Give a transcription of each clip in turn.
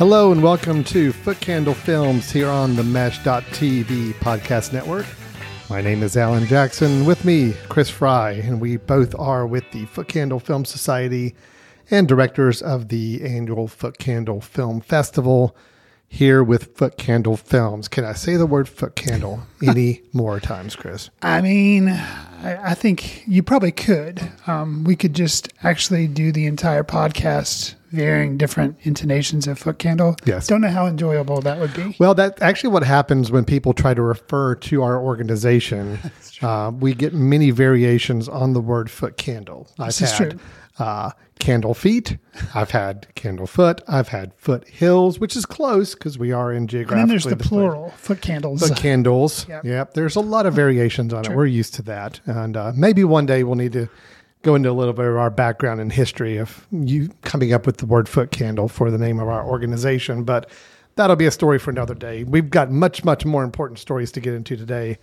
Hello and welcome to Footcandle Films here on the Mesh.tv podcast network. My name is Alan Jackson. With me, Chris Fry, and we both are with the Footcandle Film Society and directors of the annual Footcandle Film Festival here with Footcandle Films. Can I say the word Footcandle any more times, Chris? I mean, I, I think you probably could. Um, we could just actually do the entire podcast varying different intonations of Foot Candle. Yes. Don't know how enjoyable that would be. Well, that's actually what happens when people try to refer to our organization. Uh, we get many variations on the word foot candle. I've This is had true. Uh, candle feet. I've had candle foot. I've had foot hills, which is close because we are in And then there's the plural, Foot Candles. Foot candles. Yep. Yep. There's a lot of variations on it. We're used to that. And uh, maybe one day we'll need to go into a little bit of our background and history of you coming up with the word foot candle for the name of our organization. But that'll be a story for another day. We've got much, much more important stories to get into today,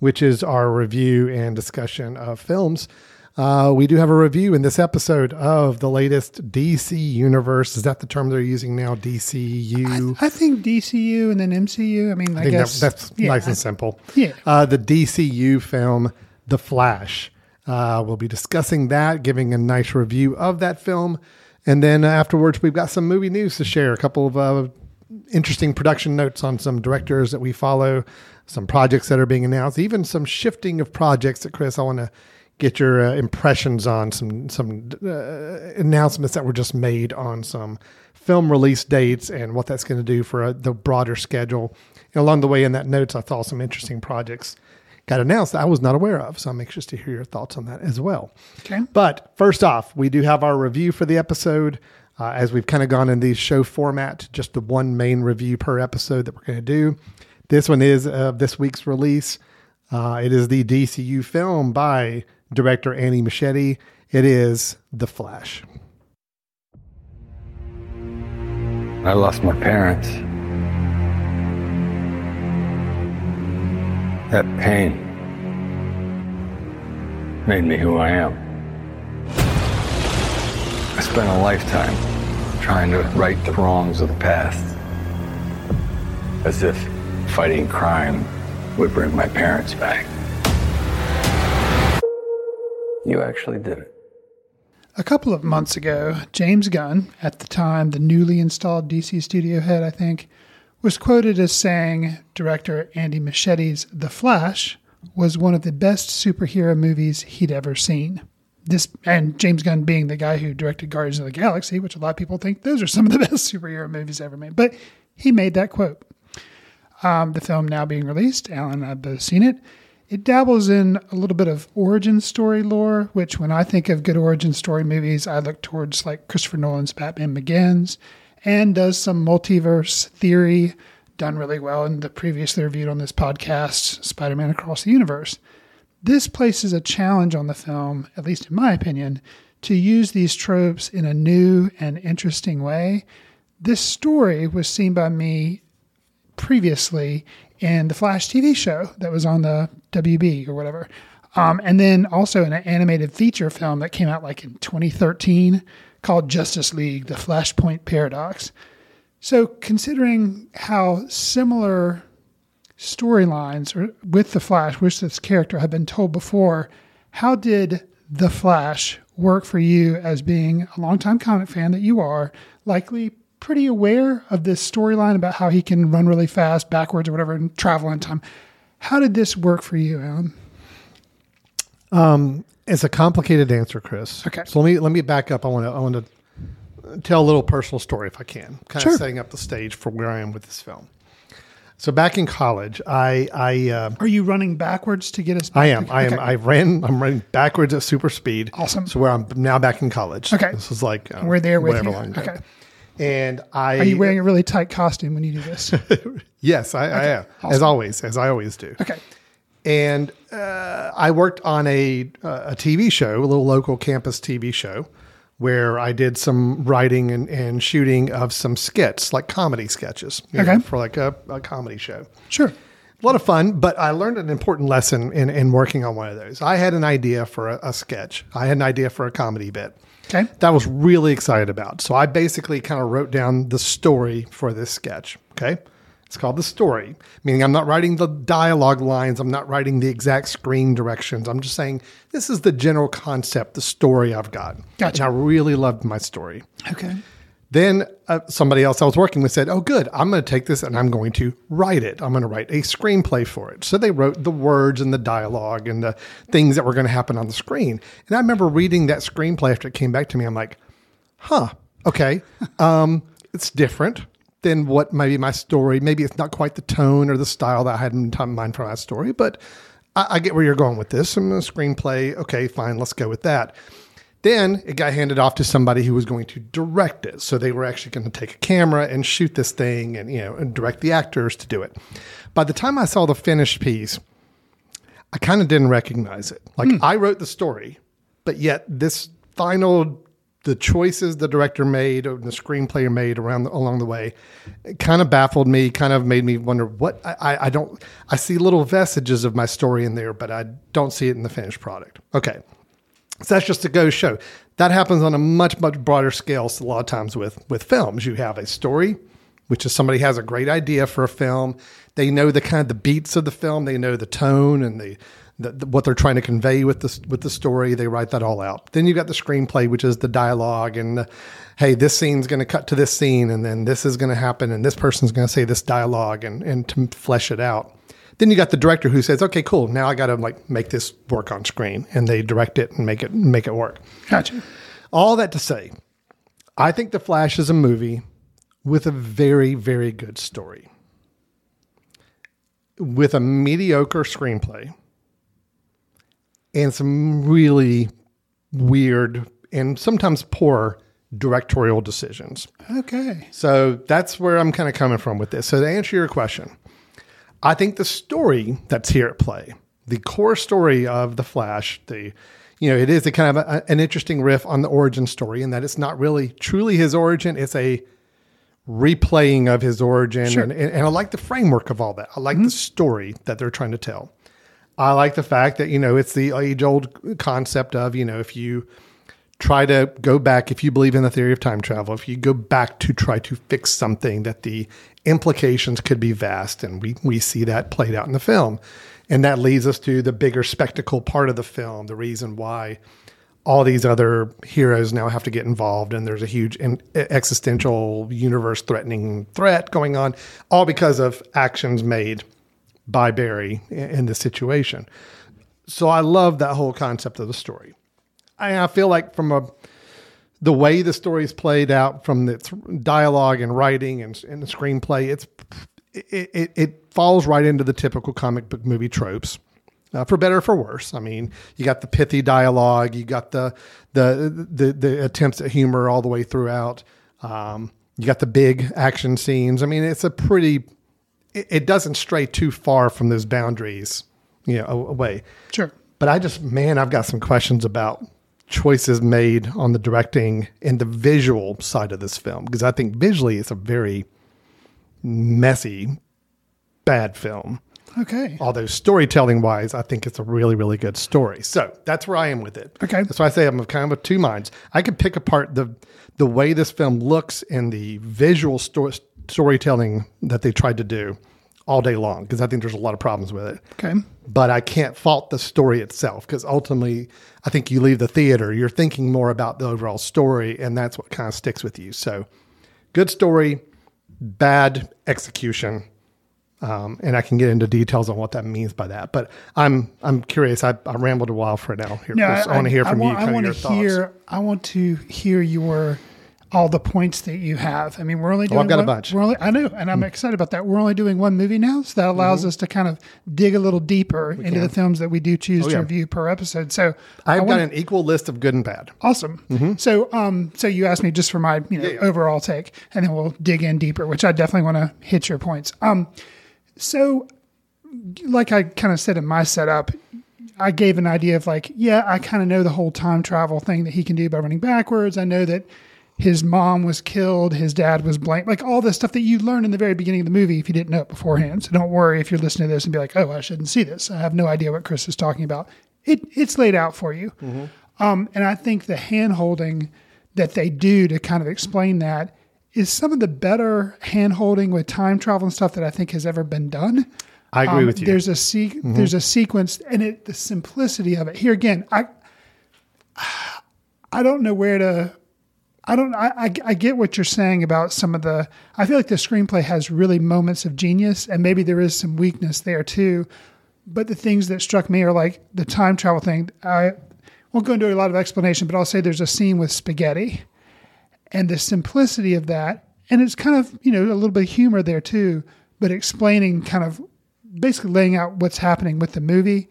which is our review and discussion of films. Uh, we do have a review in this episode of the latest DC universe. Is that the term they're using now? DCU. I think DCU and then MCU. I mean, I, I think guess that, that's yeah, nice and simple. Yeah. Uh, the DCU film, The Flash. Uh, we'll be discussing that, giving a nice review of that film. And then afterwards, we've got some movie news to share, a couple of uh, interesting production notes on some directors that we follow, some projects that are being announced, even some shifting of projects that, Chris, I want to get your uh, impressions on some some uh, announcements that were just made on some film release dates and what that's going to do for uh, the broader schedule. And along the way in that notes, I saw some interesting projects got announced that I was not aware of. So I'm anxious to hear your thoughts on that as well. Okay. But first off, we do have our review for the episode. Uh, as we've kind of gone in the show format, just the one main review per episode that we're going to do. This one is uh, this week's release. Uh, it is the DCU film by director Andy Muschietti. It is The Flash. I lost my parents. That pain made me who I am. I spent a lifetime trying to right the wrongs of the past. As if fighting crime would bring my parents back. You actually did it. A couple of months ago, James Gunn, at the time the newly installed DC studio head, I think, was quoted as saying director Andy Muschietti's The Flash was one of the best superhero movies he'd ever seen. This and James Gunn being the guy who directed Guardians of the Galaxy, which a lot of people think those are some of the best superhero movies ever made. But he made that quote. Um, the film now being released, Alan and I have both seen it. It dabbles in a little bit of origin story lore, which when I think of good origin story movies, I look towards like Christopher Nolan's Batman Begins, and does some multiverse theory done really well in the previously reviewed on this podcast, Spider Man Across the Universe. This places a challenge on the film, at least in my opinion, to use these tropes in a new and interesting way. This story was seen by me previously in the Flash TV show that was on the WB or whatever. Um, and then also in an animated feature film that came out like in 2013 called Justice League, The Flashpoint Paradox. So, considering how similar storylines with the Flash, which this character had been told before, how did the Flash work for you as being a longtime comic fan that you are, likely pretty aware of this storyline about how he can run really fast backwards or whatever and travel in time? How did this work for you, Alan? Um, It's a complicated answer, Chris. Okay. So let me let me back up. I want to I want to tell a little personal story if I can, kind Sure. of setting up the stage for where I am with this film. So back in college, I I uh, Are you running backwards to get us? I am to- I am okay. I ran I'm running backwards at super speed. Awesome. So where I'm now back in college. Okay. This is like uh, We're there with whatever you. Okay. And I Are you wearing a really tight costume when you do this? yes I, I am as always as I always do. Okay. And uh, I worked on a uh, a TV show, a little local campus TV show, where I did some writing and, and shooting of some skits, like comedy sketches, you know, Okay. for like a, a comedy show. Sure. A lot of fun, but I learned an important lesson in, in working on one of those. I had an idea for a, a sketch. I had an idea for a comedy bit Okay. that I was really excited about. So I basically kind of wrote down the story for this sketch. Okay. It's called the story, meaning I'm not writing the dialogue lines. I'm not writing the exact screen directions. I'm just saying this is the general concept, the story I've got. Gotcha. And I really loved my story. Okay. Then uh, somebody else I was working with said, Oh, good. I'm going to take this and I'm going to write it. I'm going to write a screenplay for it. So they wrote the words and the dialogue and the things that were going to happen on the screen. And I remember reading that screenplay after it came back to me. I'm like, Huh, okay. Um, it's different than what maybe my story, maybe it's not quite the tone or the style that I had in mind for my story, but I, I get where you're going with this. I'm a screenplay. Okay, fine. Let's go with that. Then it got handed off to somebody who was going to direct it. So they were actually going to take a camera and shoot this thing and, you know, and direct the actors to do it. By the time I saw the finished piece, I kind of didn't recognize it. Like hmm. I wrote the story, but yet this final, the choices the director made or the screenplay made around the, along the way, kind of baffled me. Kind of made me wonder what I, I, I don't. I see little vestiges of my story in there, but I don't see it in the finished product. Okay, so that's just a go show that happens on a much much broader scale. So a lot of times with with films, you have a story, which is somebody has a great idea for a film. They know the kind of the beats of the film. They know the tone and the, the, the what they're trying to convey with the with the story. They write that all out. Then you got the screenplay, which is the dialogue and the, hey, this scene's going to cut to this scene, and then this is going to happen, and this person's going to say this dialogue, and and to flesh it out. Then you got the director who says, "Okay, cool. Now I got to like make this work on screen," and they direct it and make it make it work. Gotcha. All that to say, I think The Flash is a movie with a very, very good story, with a mediocre screenplay, and some really weird and sometimes poor directorial decisions. Okay. So that's where I'm kind of coming from with this. So to answer your question, I think the story that's here at play, the core story of the Flash, the you know, it is a kind of a, an interesting riff on the origin story, in that it's not really truly his origin; it's a replaying of his origin, Sure. and, and, and I like the framework of all that. I like the mm-hmm. story that they're trying to tell. I like the fact that you know it's the age old concept of you know if you try to go back if you believe in the theory of time travel if you go back to try to fix something that the implications could be vast and we we see that played out in the film. And that leads us to the bigger spectacle part of the film the reason why all these other heroes now have to get involved and there's a huge existential universe threatening threat going on all because of actions made by Barry in this situation so I love that whole concept of the story I, I feel like from a the way the story is played out from its dialogue and writing and, and the screenplay, it's it, it, it falls right into the typical comic book movie tropes. Uh, for better or for worse. I mean, you got the pithy dialogue, you got the the the, the attempts at humor all the way throughout. Um, you got the big action scenes. I mean, it's a pretty. It, it doesn't stray too far from those boundaries, you know, away. Sure. But I just, man, I've got some questions about choices made on the directing and the visual side of this film because I think visually it's a very messy, bad film. Okay. Although storytelling wise, I think it's a really, really good story. So that's where I am with it. Okay. That's why I say I'm kind of of two minds. I could pick apart the the way this film looks and the visual sto- storytelling that they tried to do all day long because I think there's a lot of problems with it Okay. but I can't fault the story itself because ultimately, I think you leave the theater, you're thinking more about the overall story, and that's what kind of sticks with you. So, good story, bad execution, um, and I can get into details on what that means by that. But I'm I'm curious. I, I rambled a while for now. Here, Chris. I, want to hear from want, you. I Kind want of to your thoughts. hear. I want to hear your all the points that you have. I mean, we're only Oh, I've got a bunch. We're only, I know, and I'm excited about that. We're only doing one movie now, so that allows us to kind of dig a little deeper into the films that we do choose to yeah. review per episode. So I've got an equal list of good and bad. Awesome. So, um, so you asked me just for my you know yeah. overall take, and then we'll dig in deeper, which I definitely want to hit your points. Um, so, like I kind of said in my setup, I gave an idea of like, yeah, I kind of know the whole time travel thing that he can do by running backwards. I know that his mom was killed, his dad was blamed, like all the stuff that you learn in the very beginning of the movie if you didn't know it beforehand. So don't worry if you're listening to this and be like, oh, I shouldn't see this. I have no idea what Chris is talking about. It it's laid out for you. Um, and I think the hand holding that they do to kind of explain that is some of the better hand holding with time travel and stuff that I think has ever been done. I agree Um, with you. Mm-hmm. There's a se- there's a sequence, and it the simplicity of it. Here again, I I don't know where to. I don't. I, I I get what you're saying about some of the. I feel like the screenplay has really moments of genius, and maybe there is some weakness there too. But the things that struck me are like the time travel thing. I won't go into a lot of explanation, but I'll say there's a scene with spaghetti, and the simplicity of that, and it's kind of you know a little bit of humor there too, but explaining kind of basically laying out what's happening with the movie,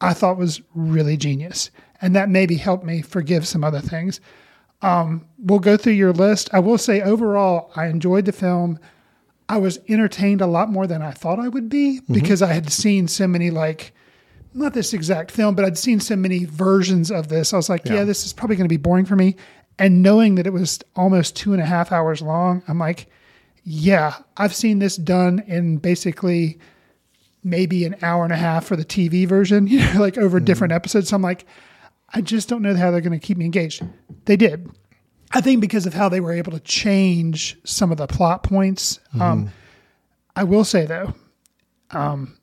I thought was really genius. And that maybe helped me forgive some other things. Um, we'll go through your list. I will say overall, I enjoyed the film. I was entertained a lot more than I thought I would be because I had seen so many, like, not this exact film, but I'd seen so many versions of this. I was like, yeah, this is probably going to be boring for me. And knowing that it was almost two and a half hours long, I'm like, yeah, I've seen this done in basically maybe an hour and a half for the TV version, you know, like over different episodes. So I'm like, I just don't know how they're going to keep me engaged. They did. I think because of how they were able to change some of the plot points. Um, I will say though, um,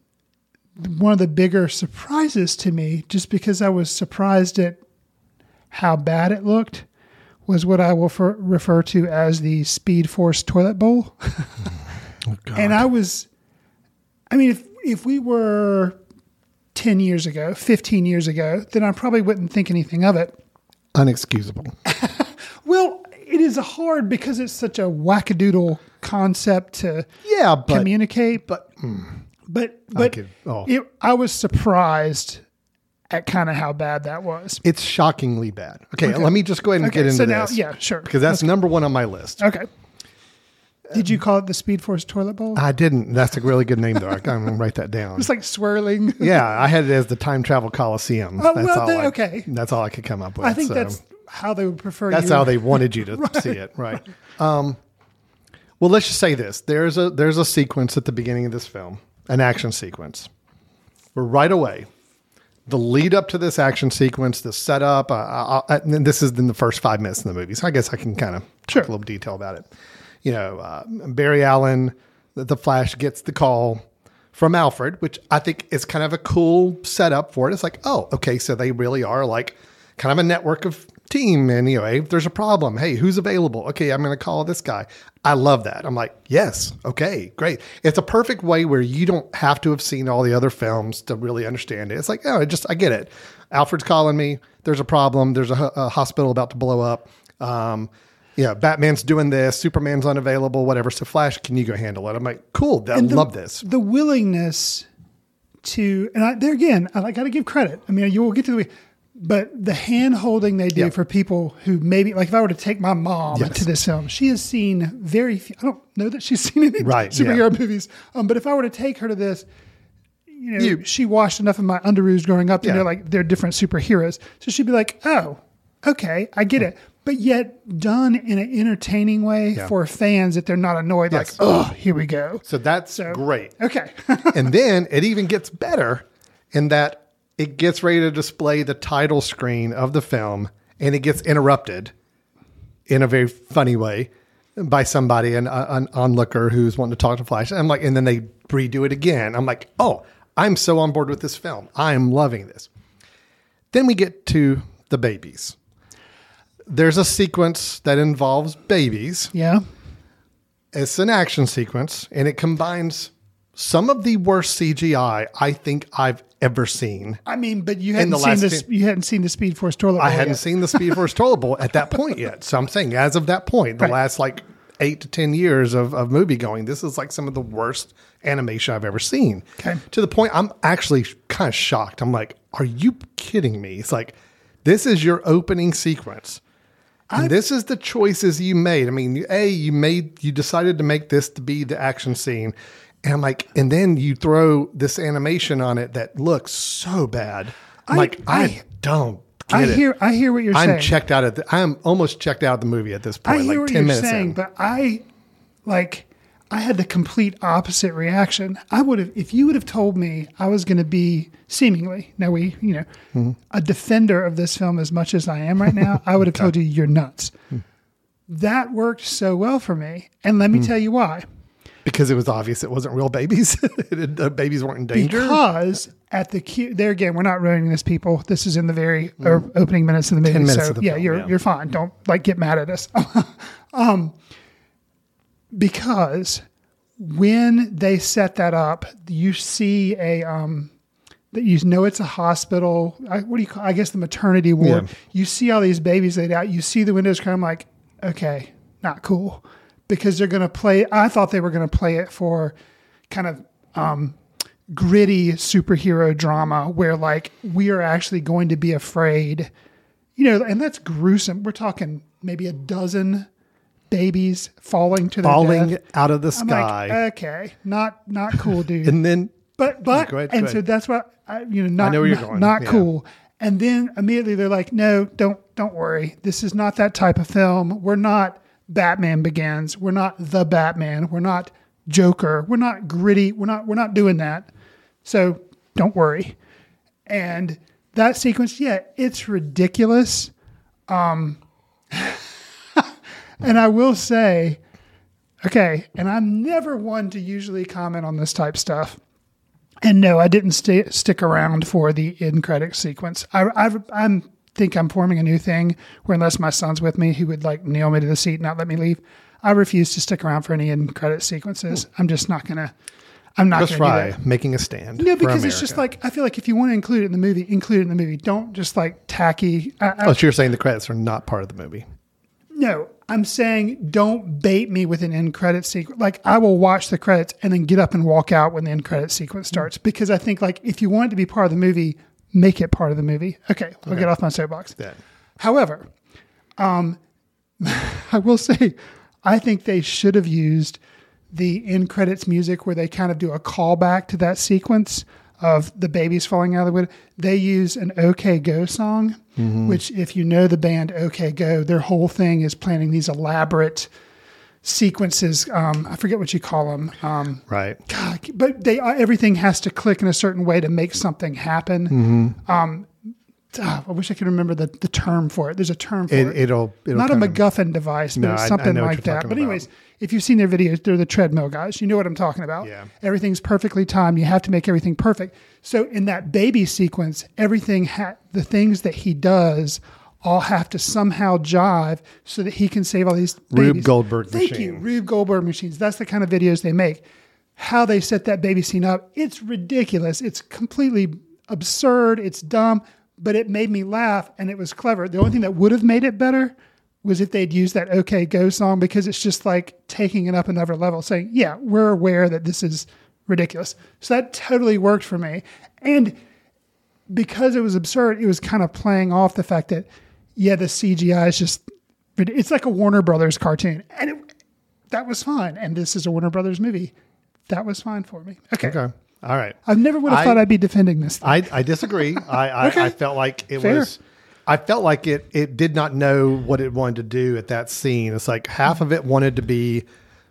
one of the bigger surprises to me, just because I was surprised at how bad it looked, was what I will fer- refer to as the Speed Force toilet bowl. and I was, I mean, if if we were ten years ago, fifteen years ago, then I probably wouldn't think anything of it. Unexcusable. Well, it is hard because it's such a wackadoodle concept to Yeah, but communicate. but hmm. But but could- oh. it, I was surprised at kind of how bad that was. it's shockingly bad. Okay, let me just go ahead and Okay, get into so now- this. yeah, sure. Because that's number one on my list. Okay. Did you call it the Speed Force toilet bowl? I didn't. That's a really good name, though. I'm going to write that down. it's like swirling. yeah, I had it as the Time Travel Coliseum. Oh, that's well, all then, I, okay. That's all I could come up with. I think so that's how they would prefer. that's you. how they wanted you to see it, right? Um, well, let's just say this: there's a there's a sequence at the beginning of this film, an action sequence, where right away, the lead up to this action sequence, the setup, uh, uh, uh, and this is in the first five minutes in the movie, so I guess I can kind of Sure. talk a little detail about it. You know, uh, Barry Allen, the, Flash gets the call from Alfred, which I think is kind of a cool setup for it. It's like, oh, okay, so they really are like kind of a network of team. And, you know, hey, if there's a problem, hey, who's available? Okay, I'm going to call this guy. I love that. I'm like, yes, okay, great. It's a perfect way where you don't have to have seen all the other films to really understand it. It's like, oh, I just, I get it. Alfred's calling me. There's a problem. There's a, a hospital about to blow up. Um, yeah, Batman's doing this. Superman's unavailable. Whatever. So Flash, can you go handle it? I'm like, cool. I love this. The willingness to, and I, there again, I got to give credit. I mean, you will get to the, but the hand holding they do Yeah. for people who maybe, like if I were to take my mom Yes. to this film, she has seen very few, I don't know that she's seen any Right, superhero movies. Um, but if I were to take her to this, you know, You- she watched enough of my underoos growing up Yeah. know like they're different superheroes. So she'd be like, oh, okay, I get it. But yet done in an entertaining way Yeah. for fans that they're not annoyed, like, oh, here we go. So that's So- great. Okay. and then it even gets better in that it gets ready to display the title screen of the film and it gets interrupted in a very funny way by somebody, an, an onlooker who's wanting to talk to Flash. I'm like, and then they redo it again. I'm like, oh, I'm so on board with this film. I am loving this. Then we get to the babies. There's a sequence that involves babies yeah. it's an action sequence and it combines some of the worst CGI I think I've ever seen. I mean, but you hadn't the seen last this. ten- You hadn't seen the Speed Force toilet. I hadn't yet. seen the Speed Force toilet bowl at that point yet. So I'm saying, as of that point, the Right. last like eight to ten years of, of movie going, this is like some of the worst animation I've ever seen. Okay. To the point I'm actually kind of shocked. I'm like, are you kidding me? It's like this is your opening sequence. And this is the choices you made. I mean, A, you made you decided to make this to be the action scene. And I'm like, and then you throw this animation on it that looks so bad. I'm I- like, I, I- don't get I it. hear. I hear what you're saying. I'm checked out of the, I'm almost checked out of the movie at this point, I hear like what 10 you're saying, in. but I like I had the complete opposite reaction. I would have if you would have told me I was going to be seemingly now we you know Mm-hmm. a defender of this film as much as I am right now. I would have told you you're nuts. Hmm. That worked so well for me, and let me tell you why. because it was obvious it wasn't real babies. the babies weren't in danger. Because at the cue, there again, we're not ruining this, people. This is in the very uh, opening minutes of the movie. Mm. minutes so of the yeah, film, you're yeah. you're fine. Don't like get mad at us. um, because when they set that up, you see a um, that you know it's a hospital. I, what do you call? I guess the maternity ward. Yeah. You see all these babies laid out. You see the windows kind of like, okay, not cool, because they're going to play. I thought they were going to play it for kind of um, gritty superhero drama where like we are actually going to be afraid, you know, and that's gruesome. We're talking maybe a dozen babies falling to their falling death. out of the I'm sky. like, okay, not not cool, dude. and then But but ahead, and so that's what I you know not know where you're not, going, not yeah. cool. And then immediately they're like, no, don't don't worry. This is not that type of film. We're not Batman Begins. We're not the Batman. We're not Joker. We're not gritty. We're not we're not doing that. So don't worry. And that sequence, yeah, it's ridiculous. Um and I will say, okay, and I'm never one to usually comment on this type stuff. And no, I didn't stay, stick around for the in credit sequence. I, I I'm think I'm forming a new thing where unless my son's with me, he would like nail me to the seat and not let me leave. I refuse to stick around for any in credit sequences. Hmm. I'm just not gonna. I'm not Chris gonna Fry that. making a stand. No, because it's just like I feel like if you want to include it in the movie, include it in the movie. Don't just like tacky. I, I, Oh, so you're saying the credits are not part of the movie? no, I'm saying don't bait me with an end credit sequence. Like I will watch the credits and then get up and walk out when the end credit sequence starts because I think like if you want it to be part of the movie, make it part of the movie. Okay, I'll get off my soapbox. Yeah. However, um, I will say, I think they should have used the end credits music where they kind of do a callback to that sequence of the babies falling out of the window. They use an OK Go song, which, if you know the band OK Go, their whole thing is planning these elaborate sequences. Um, I forget what you call them. Um, Right. God, but they uh, everything has to click in a certain way to make something happen. Um, ah, I wish I could remember the, the term for it. There's a term for It, it. it'll, it'll Not a kind of- MacGuffin device, but No, it's something like that. But about. anyways, if you've seen their videos, they're the treadmill guys. You know what I'm talking about. Yeah. Everything's perfectly timed. You have to make everything perfect. So in that baby sequence, everything ha- the things that he does all have to somehow jive so that he can save all these Rube. Goldberg Thank machine. you, Rube Goldberg machines. That's the kind of videos they make. How they set that baby scene up, it's ridiculous. It's completely absurd. It's dumb, but it made me laugh and it was clever. The only thing that would have made it better was if they'd used that OK Go song because it's just like taking it up another level, saying, yeah, we're aware that this is ridiculous. So that totally worked for me. And because it was absurd, it was kind of playing off the fact that, yeah, the CGI is just, it's like a Warner Brothers cartoon. And it, that was fine. And this is a Warner Brothers movie. That was fine for me. Okay. Okay. All right. I never would have I- thought I'd be defending this. Thing. I, I disagree. I, I, Okay. I felt like it Fair. was. I felt like it. It did not know what it wanted to do at that scene. It's like half of it wanted to be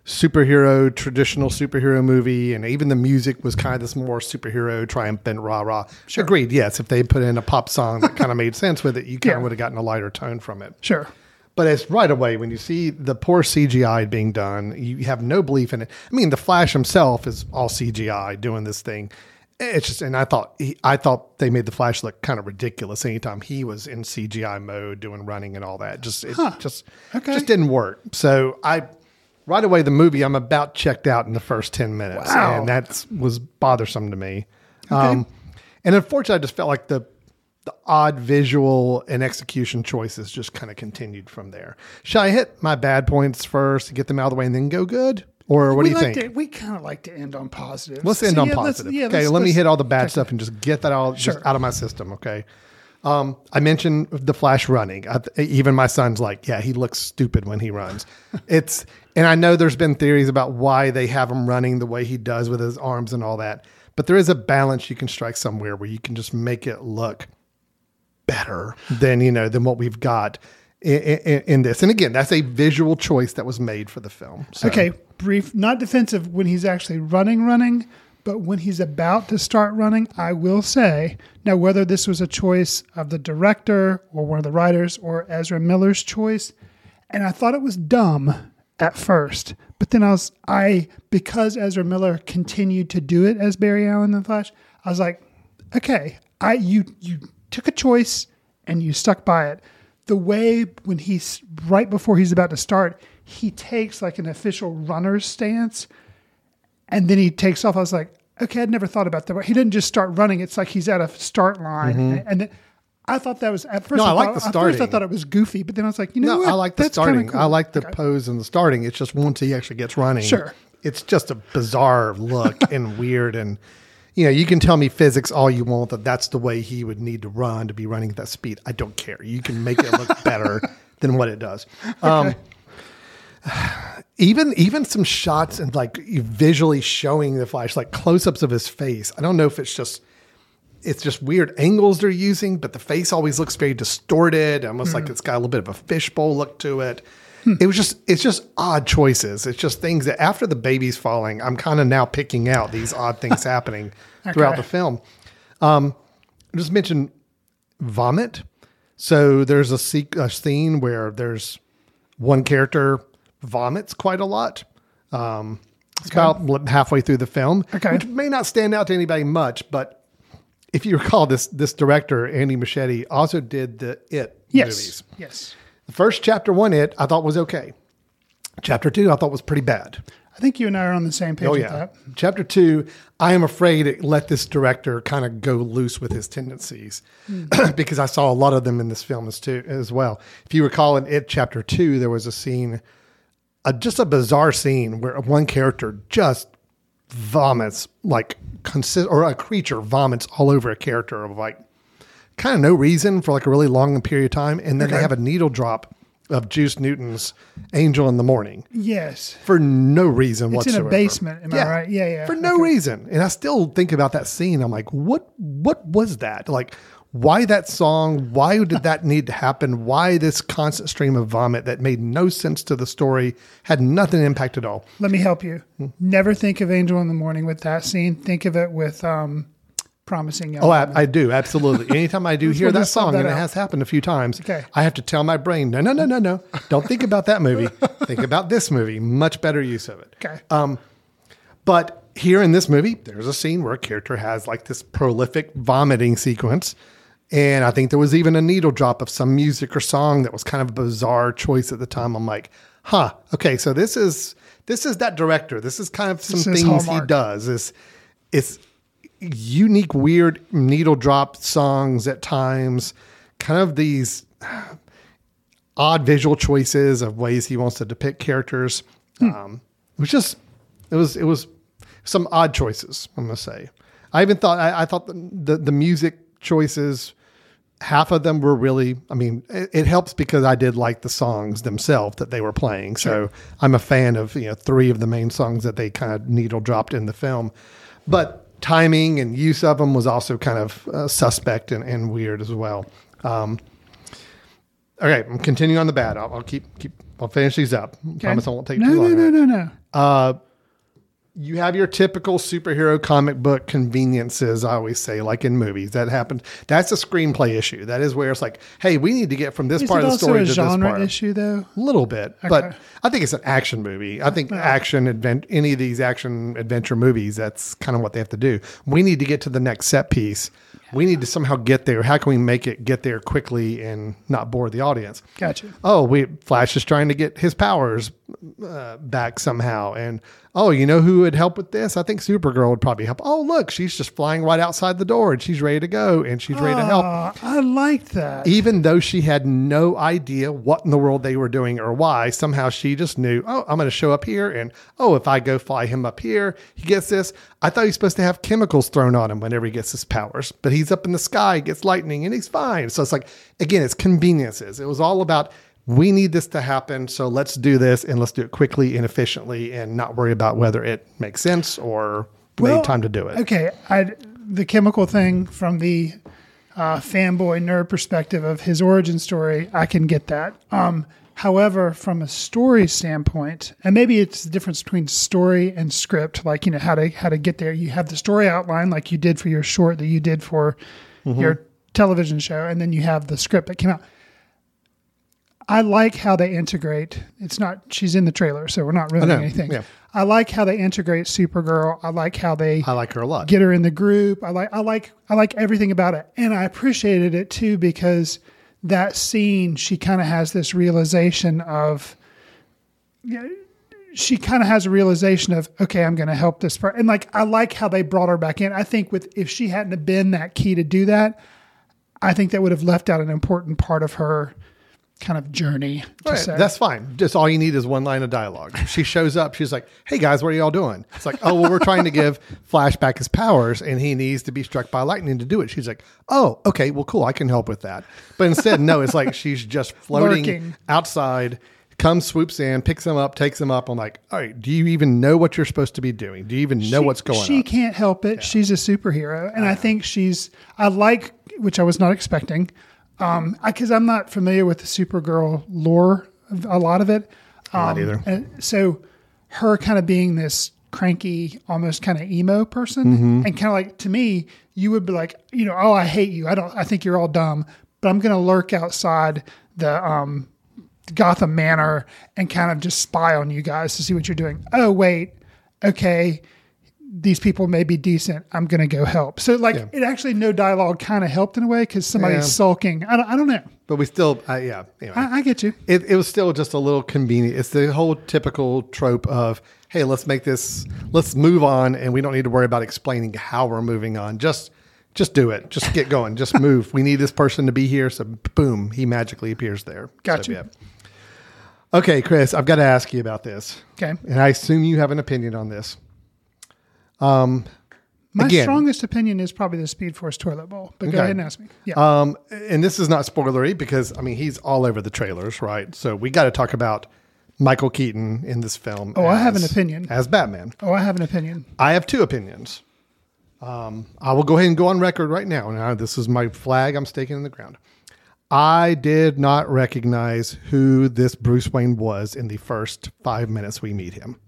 superhero, traditional superhero movie, and even the music was kind of this more superhero, triumphant, rah rah. Agreed. Yes, if they put in a pop song that kind of made sense with it, you kind Yeah. of would have gotten a lighter tone from it. sure. But it's right away when you see the poor CGI being done, you have no belief in it. I mean, the Flash himself is all CGI doing this thing. It's just, and I thought, he, I thought they made the Flash look kind of ridiculous anytime he was in CGI mode doing running and all that. Just, it just, Okay. just didn't work. So I, right away the movie I'm about checked out in the first 10 minutes Wow. and that was bothersome to me. Um, and unfortunately I just felt like the the odd visual and execution choices just kind of continued from there. Shall I hit my bad points first to get them out of the way and then go good? Or what we do you like think? To, we kind of like to end on positive. Let's end So, on yeah, positive. yeah, okay, let's- let me hit all the bad stuff and just get that all just out of my system. Okay. Um, I mentioned the Flash running. I, even my son's like, yeah, he looks stupid when he runs. it's and I know there's been theories about why they have him running the way he does with his arms and all that, but there is a balance you can strike somewhere where you can just make it look better than you know than what we've got in, in, in this. And again, that's a visual choice that was made for the film. So, Okay, brief, not defensive when he's actually running, running, but when he's about to start running, I will say now whether this was a choice of the director or one of the writers or Ezra Miller's choice, and I thought it was dumb at first, but then I was I because Ezra Miller continued to do it as Barry Allen in the Flash, I was like, okay, I you you took a choice and you stuck by it. The way when he's right before he's about to start, he takes like an official runner's stance and then he takes off. I was like, okay, I'd never thought about that. He didn't just start running. It's like he's at a start line. And, and then I thought that was at first. Mm-hmm. No, I like thought, the At first I thought it was goofy, but then I was like, you know No, what? I like the That's starting. cool. I like the Okay. pose and the starting. It's just once he actually gets running, Sure. it's just a bizarre look and weird. And you know, you can tell me physics all you want that that's the way he would need to run to be running at that speed. I don't care. You can make it look better than what it does. Um, even even some shots and like visually showing the flash, like close ups of his face. I don't know if it's just it's just weird angles they're using, but the face always looks very distorted, almost like it's got a little bit of a fishbowl look to it. It was just it's just odd choices. It's just things that after the baby's falling, I'm kind of now picking out these odd things happening throughout the film. Um, I just mentioned vomit. So there's a, a scene where there's one character vomits quite a lot. Um, it's about halfway through the film, Okay. which may not stand out to anybody much, but if you recall, this this director Andy Muschietti also did the It Yes. movies. Yes. The first chapter one, It I thought was okay. Chapter two, I thought was pretty bad. I think you and I are on the same page Oh with yeah. that. Chapter two, I am afraid it let this director kind of go loose with his tendencies hmm. because I saw a lot of them in this film as too as well. If you recall in it chapter two, there was a scene, a, just a bizarre scene where one character just vomits like consist or a creature vomits all over a character of like kind of no reason for like a really long period of time, and then they have a needle drop of Juice Newton's "Angel in the Morning." Yes. for no reason It's in a basement. Am I right? Yeah, yeah. For no reason. And I still think about that scene. I'm like, what what was that? Like, why that song? Why did that need to happen? Why this constant stream of vomit that made no sense to the story, had nothing impact at all. Let me help you. Hmm. Never think of Angel in the Morning with that scene. Think of it with um, Promising Young Oh. I, I do absolutely. Anytime I do hear that song, that and it has happened a few times, Okay. I have to tell my brain, no, no, no, no, no, don't think about that movie. think about this movie. Much better use of it. Okay. Um, but here in this movie, there's a scene where a character has like this prolific vomiting sequence. And I think there was even a needle drop of some music or song that was kind of a bizarre choice at the time. I'm like, huh, okay, so this is this is that director. This is kind of some things he does. Is it's unique, weird needle drop songs at times, kind of these odd visual choices of ways he wants to depict characters. Um, it was just, it was, it was some odd choices. I'm gonna say. I even thought, I, I thought the, the the music choices, half of them were really. I mean, it, it helps because I did like the songs themselves that they were playing. So I'm a fan of you know three of the main songs that they kind of needle dropped in the film, but timing and use of them was also kind of uh, suspect and, and weird as well. Um, Okay, I'm continuing on the bad. I'll, I'll keep keep. I'll finish these up. Promise I won't take no, too long. No, no, no, no, no. You have your typical superhero comic book conveniences. I always say, like in movies, that happens. That's a screenplay issue. That is where it's like, hey, we need to get from this Is part of the story to this genre part. issue, though? A little bit, but I think it's an action movie. I think oh. action advent any of these action adventure movies. That's kind of what they have to do. We need to get to the next set piece. we need to somehow get there. How can we make it get there quickly and not bore the audience? Gotcha. Oh, we Flash is trying to get his powers uh, back somehow, and oh, you know who would help with this? I think Supergirl would probably help. Oh, look, she's just flying right outside the door, and she's ready to go, and she's ready to help. Uh, I like that. Even though she had no idea what in the world they were doing or why, somehow she just knew, oh, I'm going to show up here. And oh, if I go fly him up here, he gets this. I thought he's supposed to have chemicals thrown on him whenever he gets his powers, but he's up in the sky, gets lightning, and he's fine. So it's like, again, it's conveniences. It was all about, we need this to happen. So let's do this and let's do it quickly and efficiently and not worry about whether it makes sense or Well, made time to do it. Okay, I the chemical thing from the uh, fanboy nerd perspective of his origin story, I can get that. Um, however, from a story standpoint, and maybe it's the difference between story and script, like you know how to how to get there. You have the story outline, like you did for your short that you did for your television show, and then you have the script that came out. I like how they integrate. It's not she's in the trailer, so we're not ruining anything. yeah. I like how they integrate Supergirl. I like how they I like her a lot. get her in the group. I like I like I like everything about it. And I appreciated it too because that scene she kind of has this realization of you know, she kind of has a realization of okay, I'm going to help this person. And like I like how they brought her back in. I think with if she hadn't have been that key to do that, I think that would have left out an important part of her kind of journey. To Right, say. That's fine. Just all you need is one line of dialogue. She shows up. She's like, "Hey guys, what are y'all doing?" It's like, "Oh, well, we're trying to give Flashback his powers, and he needs to be struck by lightning to do it." She's like, "Oh, okay, well, cool. I can help with that." But instead, no, it's like she's just floating Lurking. outside. Comes, swoops in, picks him up, takes him up. I'm like, all right, do you even know what you're supposed to be doing? Do you even know what's going she on? She can't help it. She's a superhero, and I think she's. I like, which I was not expecting, um, because I'm not familiar with the Supergirl lore, a lot of it. Not Um, either. and so, her kind of being this cranky, almost kind of emo person, Mm-hmm. and kind of like to me, you would be like, you know, oh, I hate you. I don't. I think you're all dumb. But I'm going to lurk outside the um, Gotham Manor and kind of just spy on you guys to see what you're doing. Oh, wait. Okay. These people may be decent. I'm going to go help. So, like, it actually, no dialogue kind of helped in a way because somebody's Yeah. sulking. I don't, I don't know. but we still, uh, yeah. Anyway. I, I get you. it, it was still just a little convenient. It's the whole typical trope of, hey, let's make this, let's move on, and we don't need to worry about explaining how we're moving on. Just, just do it. Just get going. Just move. We need this person to be here, so boom, he magically appears there. Gotcha. So, yeah. Okay, Chris, I've got to ask you about this, Okay. and I assume you have an opinion on this. My Again. strongest opinion is probably the Speed Force toilet bowl, but go ahead and ask me. Yeah. Um, and this is not spoilery because I mean he's all over the trailers, right? So we got to talk about Michael Keaton in this film. Oh, I have an opinion. as Batman. oh, I have an opinion. I have two opinions. Um, I will go ahead and go on record right now. Now, this is my flag I'm staking in the ground. I did not recognize who this Bruce Wayne was in the first five minutes we meet him.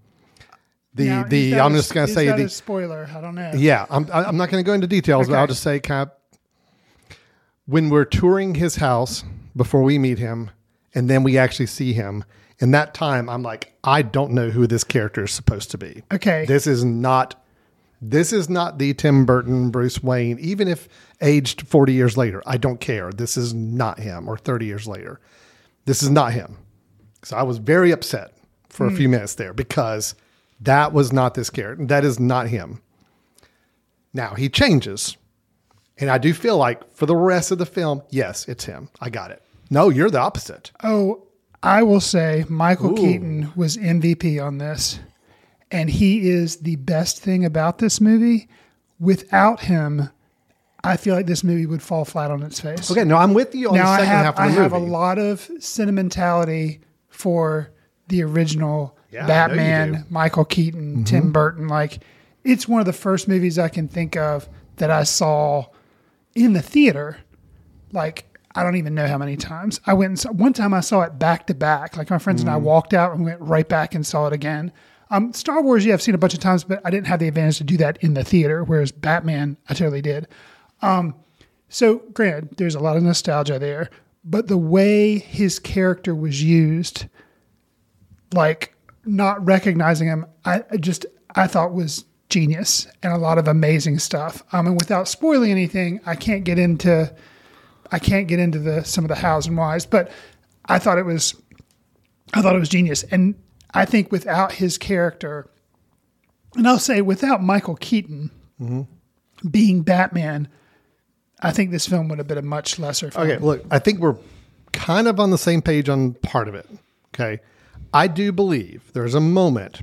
The Now, the I'm a- just going to say the a spoiler. I don't know. yeah, I'm I'm not going to go into details, but I'll just say kind of when we're touring his house before we meet him, and then we actually see him. In that time, I'm like, I don't know who this character is supposed to be. Okay. this is not this is not the Tim Burton Bruce Wayne. Even if aged 40 years later, I don't care. This is not him. Or 30 years later, this is not him. So I was very upset for a hmm. few minutes there because that was not this character. That is not him. Now he changes. And I do feel like for the rest of the film, yes, it's him. I got it. No, you're the opposite. Oh, I will say Michael Ooh. Keaton was MVP on this, and he is the best thing about this movie. Without him, I feel like this movie would fall flat on its face. Okay, no, I'm with you on now the I second have half of the I the have a lot of sentimentality for the original Yeah, I know you Batman. Mm-hmm. Michael Keaton, Tim Burton. Like it's one of the first movies I can think of that I saw in the theater. Like I don't even know how many times I went. And saw, one time I saw it back to back. Like my friends and I walked out and went right back and saw it again. Um, Star Wars, yeah, I've seen a bunch of times, but I didn't have the advantage to do that in the theater. Whereas Batman, I totally did. So, granted, there's a lot of nostalgia there, but the way his character was used, like not recognizing him, I I just I thought was genius and a lot of amazing stuff. Um, and without spoiling anything, I can't get into I can't get into the some of the hows and whys, but I thought it was I thought it was genius. And I think without his character, and I'll say without Michael Keaton being Batman, I think this film would have been a much lesser film. Okay, look, I think we're kind of on the same page on part of it. Okay. I do believe there's a moment.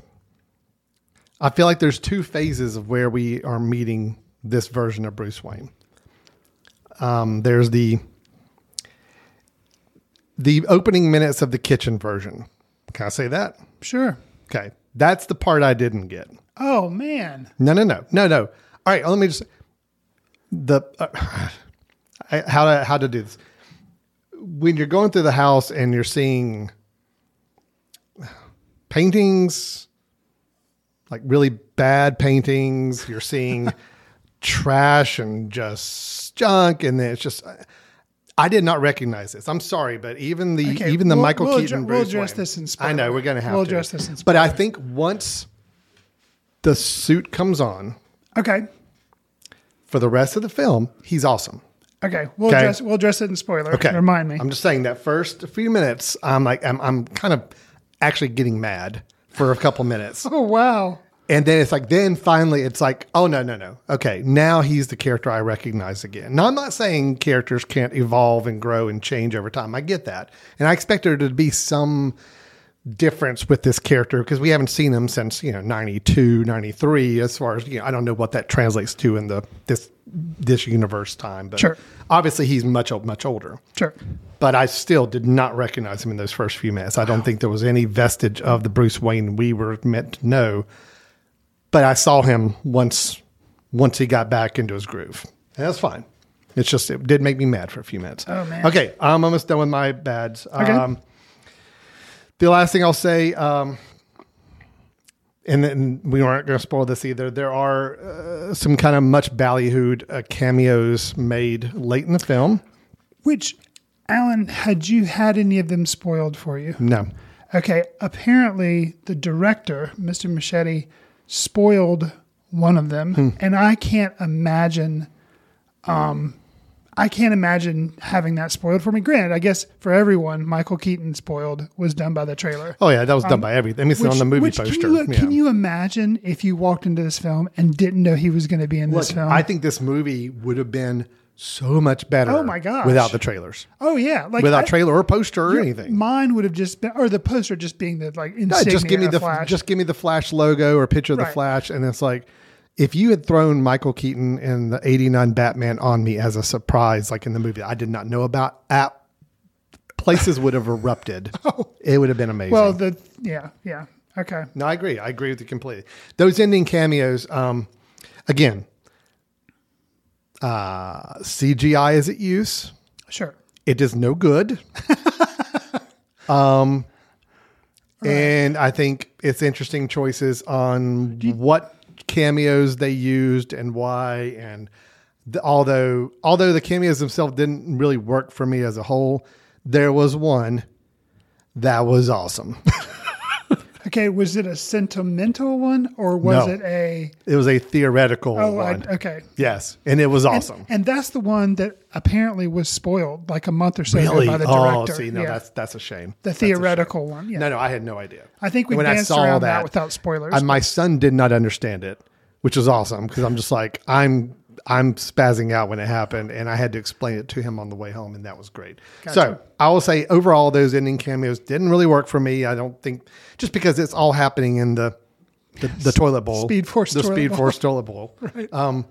I feel like there's two phases of where we are meeting this version of Bruce Wayne. Um, there's the the opening minutes of the kitchen version. Can I say that? Sure. Okay. That's the part I didn't get. Oh man. No, no, no, no, no. All right, let me just the uh, how to how to do this. When you're going through the house and you're seeing paintings, like really bad paintings, you're seeing trash and just junk, and then it's just. I did not recognize this. I'm sorry, but even the Okay, even the we'll- Michael we'll Keaton. we'll address Wayne- this in Spoiler. I know we're going to have We'll to address this in But I think once the suit comes on, Okay. for the rest of the film, he's awesome. Okay. We'll Okay. address we'll address it in spoiler. Okay, Remind me. I'm just saying that first few minutes, I'm like, I'm, I'm kind of actually getting mad for a couple minutes, oh wow. and then it's like, then finally, it's like, oh no, no, no. Okay, now he's the character I recognize again. Now, I'm not saying characters can't evolve and grow and change over time. I get that, and I expect there to be some difference with this character because we haven't seen him since you know 92 93 as far as you know i don't know what that translates to in the this this universe time but Sure. obviously he's much much older Sure. but I still did not recognize him in those first few minutes. I don't think there was any vestige of the Bruce Wayne we were meant to know. But I saw him once once he got back into his groove. And that's fine. It's just it did make me mad for a few minutes. Oh, man. Okay, I'm almost done with my bads. Okay. Um, the last thing I'll say, um, and then we aren't going to spoil this either. There are uh, some kind of much ballyhooed uh, cameos made late in the film. Which Alan, had you had any of them spoiled for you? No, Okay, apparently the director, Mr. Muschietti, spoiled one of them, Hmm. and I can't imagine. Um, I can't imagine having that spoiled for me. Granted, I guess for everyone, Michael Keaton spoiled was done by the trailer. Oh yeah, that was done by everything. I mean, it's on the movie Um, which poster. Can you, yeah. can you imagine if you walked into this film and didn't know he was going to be in this film? I think this movie would have been so much better. Oh, my gosh. Without the trailers, oh yeah, like without I- trailer or poster or anything. Mine would have just been, or the poster just being the like No, just give me the Flash. just give me the Flash logo or picture of the Flash, and it's like if you had thrown Michael Keaton in the '89 Batman on me as a surprise, like in the movie I did not know about, at places would have erupted. It would have been amazing. Oh. well, the yeah, yeah, okay. No, I agree. I agree with you completely. Those ending cameos, um, again, uh, CGI is at use. Sure. It is no good. um, and I think it's interesting choices on what cameos they used and why. And the, although although the cameos themselves didn't really work for me as a whole, there was one that was awesome. Okay, was it a sentimental one or was No. it a? it was a theoretical Oh, I, one. okay. Yes, and it was awesome. And that's the one that apparently was spoiled like a month or so really? ago by the oh, director. see, no, Yeah. that's that's a shame. the That's a shame. theoretical one. Yeah. No, no, I had no idea. I think we When I danced around that, that, without spoilers. I, my son did not understand it, which was awesome because I'm just like I'm I'm spazzing out when it happened, and I had to explain it to him on the way home, and that was great. So I will say overall, those ending cameos didn't really work for me. I don't think just because it's all happening in the the, the toilet bowl, Speed Force the Speed bowl. Force toilet bowl. Um,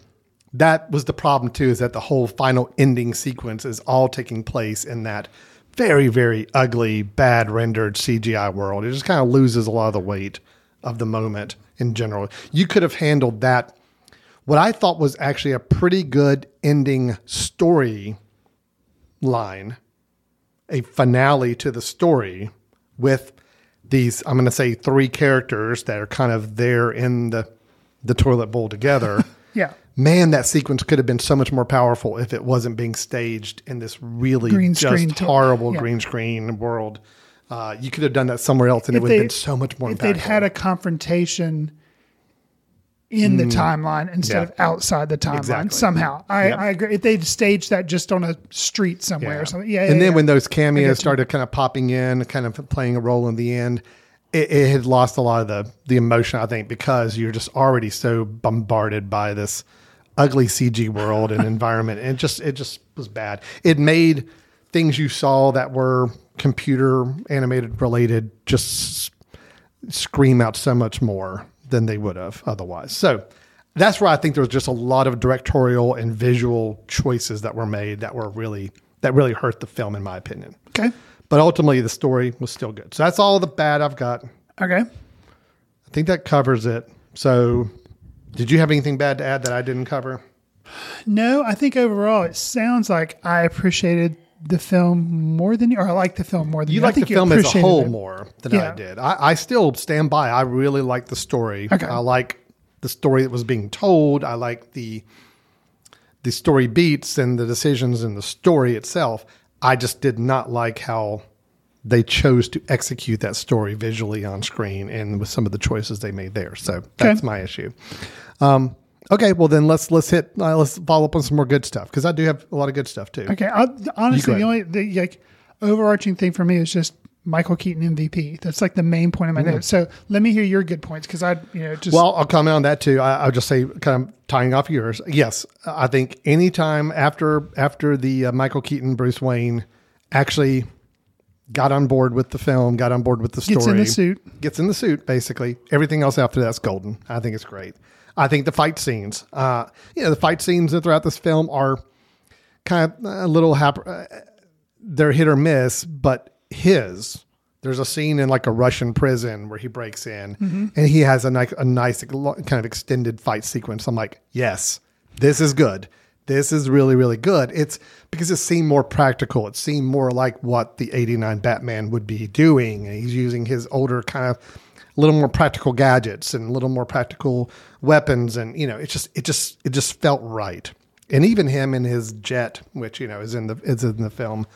that was the problem too. Is that the whole final ending sequence is all taking place in that very very ugly, bad rendered CGI world. It just kind of loses a lot of the weight of the moment in general. You could have handled that. What I thought was actually a pretty good ending story line, a finale to the story with these I'm going to say three characters that are kind of there in the the toilet bowl together. yeah. Man, that sequence could have been so much more powerful if it wasn't being staged in this really Green just to- horrible yeah. green screen world. Uh, you could have done that somewhere else, and it would have been so much more. If they'd had a confrontation in the mm. timeline instead Yeah. of outside the timeline Exactly. somehow. I, Yep. I agree. If they'd staged that just on a street somewhere or something, yeah. and yeah, then yeah. when those cameos started kind of popping in, kind of playing a role in the end, it, it had lost a lot of the the emotion. I think because you're just already so bombarded by this ugly CG world and environment, and it just it just was bad. It made things you saw that were computer animated related just scream out so much more than they would have otherwise. So that's where I think there was just a lot of directorial and visual choices that were made that were really that really hurt the film in my opinion. okay, But ultimately the story was still good. So that's all the bad I've got. okay. I think that covers it. So did you have anything bad to add that I didn't cover? No, I think overall it sounds like I appreciated the film more than you, or I like the film more than you. You I like the think film as a whole it. more than Yeah. I did. I, I still stand by. I really like the story. Okay. I like the story that was being told. I like the the story beats and the decisions in the story itself. I just did not like how they chose to execute that story visually on screen and with some of the choices they made there. So that's my issue. Um, okay, well then let's let's hit uh, let's follow up on some more good stuff because I do have a lot of good stuff too. Okay, I, honestly, the only the like overarching thing for me is just Michael Keaton MVP. That's like the main point of my notes. So let me hear your good points because I, you know, just Mm. Well, I'll comment on that too. I, I'll just say, kind of tying off yours. Yes, I think anytime after after the uh, Michael Keaton Bruce Wayne actually got on board with the film, got on board with the story, Gets in the suit. gets in the suit. Basically, everything else after that's golden. I think it's great. I think the fight scenes, uh, you know, the fight scenes throughout this film are kind of a little hap- uh, they're hit or miss, but his there's a scene in like a Russian prison where he breaks in and he has a nice, a nice kind of extended fight sequence. I'm like, yes, this is good. This is really, really good. It's because it seemed more practical. It seemed more like what the 89 Batman would be doing. And he's using his older kind of little more practical gadgets and a little more practical weapons. And, you know, it just, it just, it just felt right. And even him in his jet, which, you know, is in the, is in the film,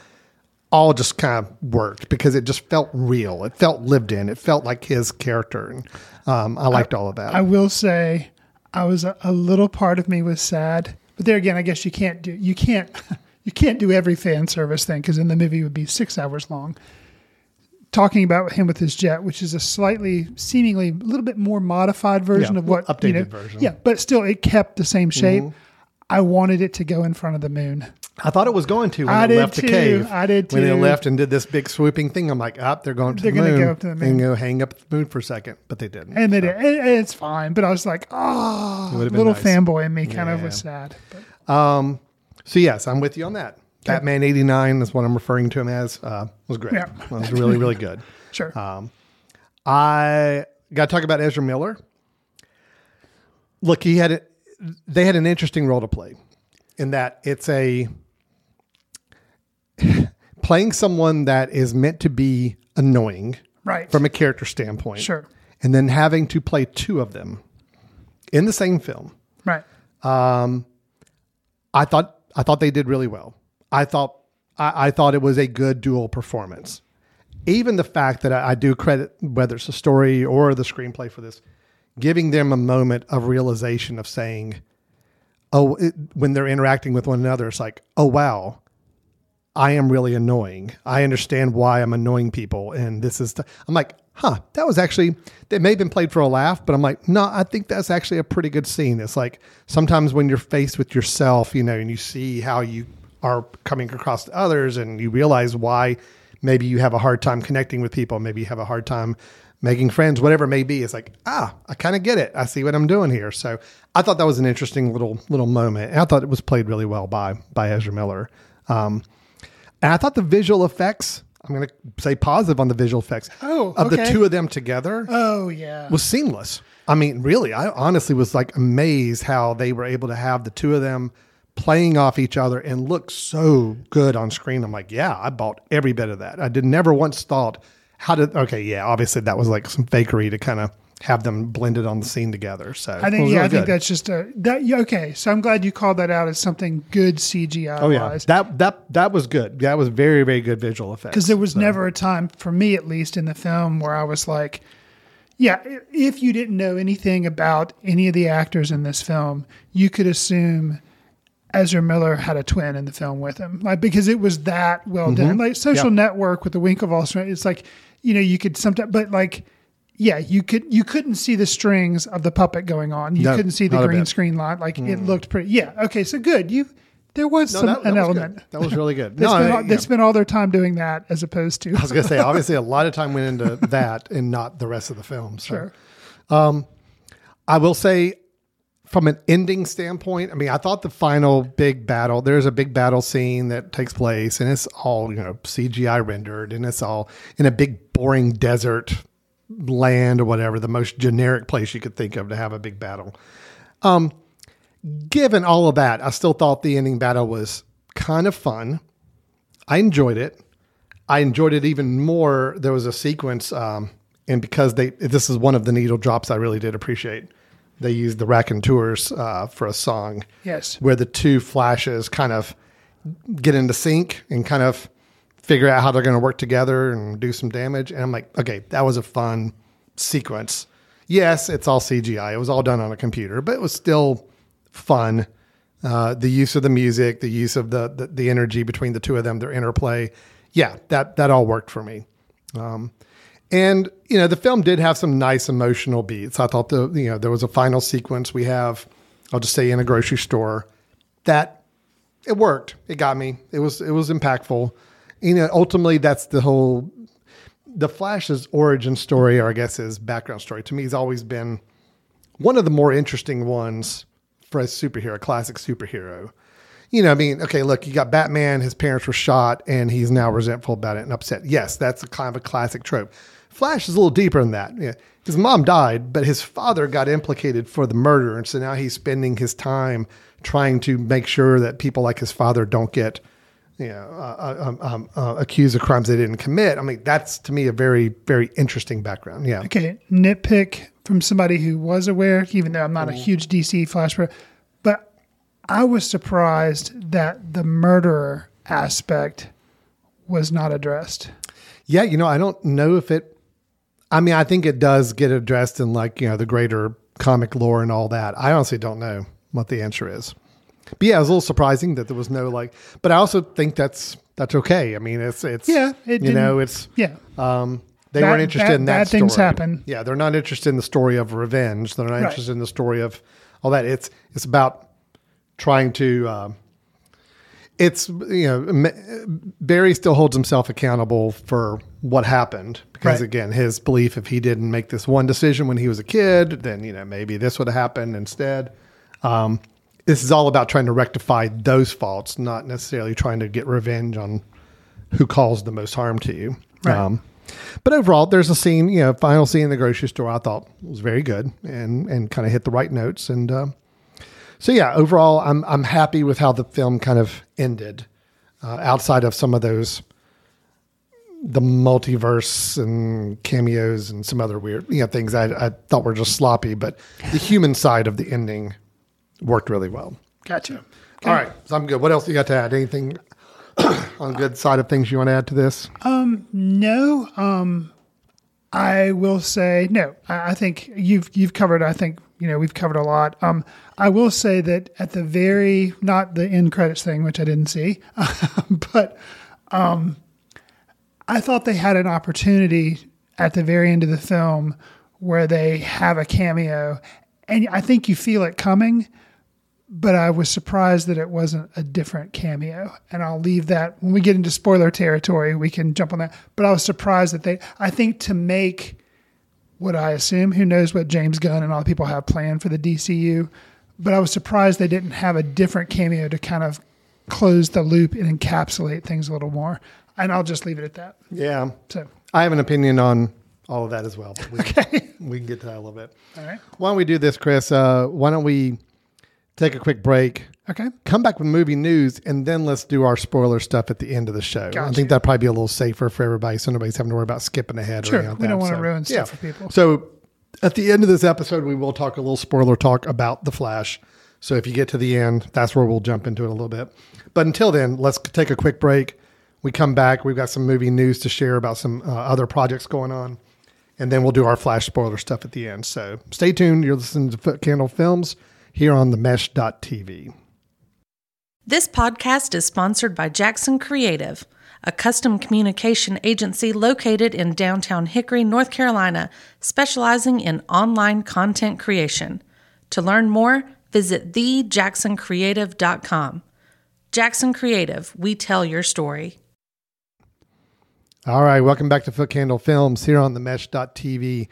all just kind of worked because it just felt real. It felt lived in. It felt like his character. And um, I liked all of that. I will say, I was a, a little part of me was sad, but there again, I guess you can't do you can't you can't do every fan service thing because then the movie would be six hours long. Talking about him with his jet, which is a slightly, seemingly a little bit more modified version Yeah, of what updated you know, version. Mm-hmm. Yeah, but still, it kept the same shape. I wanted it to go in front of the moon. I thought it was going to when I they did left the too. cave. I did too. When they left and did this big swooping thing, I'm like, up, they're going to They're the gonna go up to the moon. And go hang up at the moon for a second. But they didn't. And then did. it- it's fine, but I was like, oh, little nice. fanboy in me kind of was sad. But Um, so yes, I'm with you on that. Batman '89 is what I'm referring to him as. Uh, was great. Yeah. It was really, really good. sure. Um, I got to talk about Ezra Miller. Look, he had a, they had an interesting role to play in that it's a playing someone that is meant to be annoying right. from a character standpoint. Sure. And then having to play two of them in the same film. right. Um, I thought I thought they did really well. I thought I, I thought it was a good dual performance. Even the fact that I, I do credit whether it's the story or the screenplay for this, giving them a moment of realization of saying, "Oh," it, when they're interacting with one another, it's like, "Oh wow, I am really annoying. I understand why I'm annoying people, and this is." The, I'm like, "Huh, that was actually that may have been played for a laugh, but I'm like, no, I think that's actually a pretty good scene." It's like sometimes when you're faced with yourself, you know, and you see how you are coming across to others, and you realize why maybe you have a hard time connecting with people, maybe you have a hard time making friends, whatever it may be. It's like, ah, I kind of get it. I see what I'm doing here. So I thought that was an interesting little little moment, and I thought it was played really well by by Ezra Miller. Um, and I thought the visual effects, I'm going to say positive on the visual effects Oh, of the two of them together Oh yeah. was seamless. I mean, really, I honestly was like amazed how they were able to have the two of them playing off each other and look so good on screen. I'm like, yeah, I bought every bit of that. I did never once thought, how did, okay, yeah, obviously that was like some fakery to kind of have them blended on the scene together. So I think yeah, really I think that's just a that yeah, okay. So I'm glad you called that out as something good CGI Oh yeah, that that that was good. That was very very good visual effects. Because there was So- never a time for me at least in the film where I was like, Yeah, if you didn't know anything about any of the actors in this film, you could assume Ezra Miller had a twin in the film with him, like because it was that well done. Mm-hmm. Like Social. Network with the wink of Winklevoss, it's like you know you could sometimes, but like yeah, you could you couldn't see the strings of the puppet going on. You No, couldn't see the green screen line. Like it mm. looked pretty. Yeah, okay, so good. You there was No, some that, that an was element. good. That was really good. They, no, spent all, they spent all their time doing that as opposed to I was going to say, obviously, a lot of time went into that and not the rest of the film. So. sure. Um, I will say, from an ending standpoint, I mean, I thought the final big battle, there's a big battle scene that takes place, and it's all, you know, CGI rendered, and it's all in a big, boring desert land or whatever, the most generic place you could think of to have a big battle. Um, given all of that, I still thought the ending battle was kind of fun. I enjoyed it. I enjoyed it even more. There was a sequence, um, and because they this is one of the needle drops I really did appreciate. They used the Raconteurs uh, for a song, Yes. where the two flashes kind of get into sync and kind of figure out how they're going to work together and do some damage. And I'm like, okay, that was a fun sequence. Yes, it's all CGI. It was all done on a computer, but it was still fun. Uh, the use of the music, the use of the, the the energy between the two of them, their interplay. Yeah, that that all worked for me. Um, and you know, the film did have some nice emotional beats. I thought the you know there was a final sequence we have. I'll just say in a grocery store that it worked. It got me. It was it was impactful. You know, ultimately that's the whole the Flash's origin story, or I guess his background story, to me has always been one of the more interesting ones for a superhero, a classic superhero. You know, I mean, okay, look, you got Batman, his parents were shot, and he's now resentful about it and upset. Yes, that's a kind of a classic trope. Flash is a little deeper than that. Yeah. His mom died, but his father got implicated for the murder. And so now he's spending his time trying to make sure that people like his father don't get you know, uh, um, um, uh, accused of crimes they didn't commit. I mean, that's to me a very, very interesting background. Yeah. Okay, nitpick from somebody who was aware, even though I'm not a huge DC Flash, but I was surprised that the murderer aspect was not addressed. Yeah, you know, I don't know if it. I mean, I think it does get addressed in like you know the greater comic lore and all that. I honestly don't know what the answer is. But yeah, it was a little surprising that there was no like. But I also think that's that's okay. I mean, it's it's Yeah, it you know it's Yeah, um they Bad- weren't interested bad- in that. bad things happen. Yeah, they're not interested in the story of revenge. They're not Right. interested in the story of all that. It's it's about trying to. Um, it's you know Barry still holds himself accountable for what happened because Right. again his belief if he didn't make this one decision when he was a kid then you know maybe this would have happened instead. Um, this is all about trying to rectify those faults, not necessarily trying to get revenge on who caused the most harm to you. Right. Um, but overall, there's a scene, you know, final scene in the grocery store. I thought was very good and and kind of hit the right notes. And uh, so yeah, overall, I'm I'm happy with how the film kind of ended. Uh, outside of some of those, the multiverse and cameos and some other weird, you know, things I, I thought were just sloppy, but the human side of the ending worked really well. gotcha. All right, so I'm good. What else you got to add? Anything on the good side of things you want to add to this? Um, No, um, I will say no. I, I think you've you've covered. I think you know we've covered a lot. Um, I will say that at the very not the end credits thing, which I didn't see, but um, I thought they had an opportunity at the very end of the film where they have a cameo, and I think you feel it coming. But I was surprised that it wasn't a different cameo. And I'll leave that when we get into spoiler territory, we can jump on that. But I was surprised that they, I think to make what I assume, who knows what James Gunn and all the people have planned for the DCU, but I was surprised they didn't have a different cameo to kind of close the loop and encapsulate things a little more. And I'll just leave it at that. Yeah, So, I have an opinion on all of that as well. But we, okay. we can get to that a little bit. All right. Why don't we do this, Chris? Uh, why don't we take a quick break, Okay. come back with movie news, and then let's do our spoiler stuff at the end of the show. I think that'd probably be a little safer for everybody, so nobody's having to worry about skipping ahead. Sure. Or anything We don't want to So, ruin stuff yeah. for people. So at the end of this episode, we will talk a little spoiler talk about the Flash. So if you get to the end, that's where we'll jump into it a little bit. But until then, let's take a quick break. We come back. We've got some movie news to share about some uh, other projects going on. and then we'll do our flash spoiler stuff at the end. So stay tuned. You're listening to Footcandle Films here on the Mesh.tv. This podcast is sponsored by Jackson Creative, a custom communication agency located in downtown Hickory, North Carolina, specializing in online content creation. To learn more, visit thejacksoncreative.com. Jackson Creative, we tell your story. All right, welcome back to Footcandle Films here on the Mesh.tv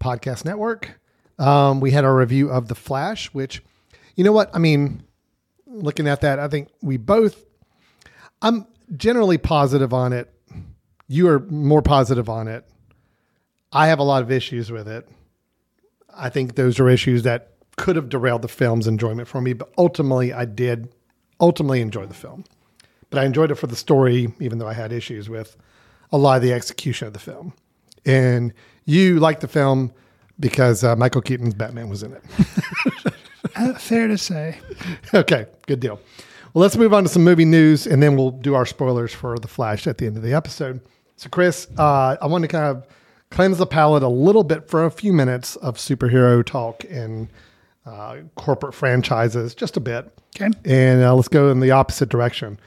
podcast network. Um, we had our review of The Flash, which, you know what? I mean, looking at that, I think we both, I'm generally positive on it. You are more positive on it. I have a lot of issues with it. I think those are issues that could have derailed the film's enjoyment for me, but ultimately I did ultimately enjoy the film. But I enjoyed it for the story, even though I had issues with a lot of the execution of the film. And you liked the film because uh, Michael Keaton's Batman was in it. Uh, fair to say. okay, good deal. Well, let's move on to some movie news, and then we'll do our spoilers for The Flash at the end of the episode. So, Chris, uh, I want to kind of cleanse the palate a little bit for a few minutes of superhero talk and uh, corporate franchises, just a bit. Okay. And uh, let's go in the opposite direction.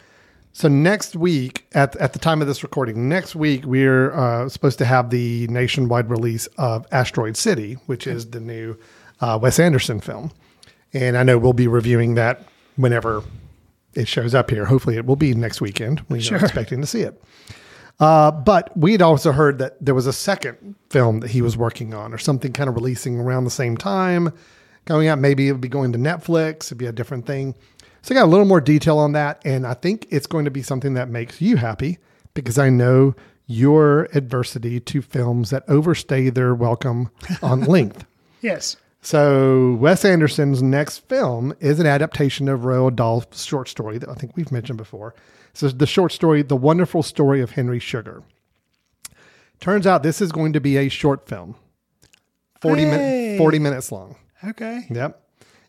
So next week, at at the time of this recording, next week we're uh, supposed to have the nationwide release of Asteroid City, which is the new uh, Wes Anderson film, and I know we'll be reviewing that whenever it shows up here. Hopefully, it will be next weekend. We're Sure. expecting to see it. Uh, but we'd also heard that there was a second film that he was working on, or something kind of releasing around the same time, coming out. Maybe it would be going to Netflix. It'd be a different thing. So I got a little more detail on that, and I think it's going to be something that makes you happy because I know your adversity to films that overstay their welcome on length. Yes. So Wes Anderson's next film is an adaptation of Roald Dahl's short story that I think we've mentioned before. So the short story, The Wonderful Story of Henry Sugar. Turns out this is going to be a short film. 40 Hey. minutes 40 minutes long. Okay. Yep.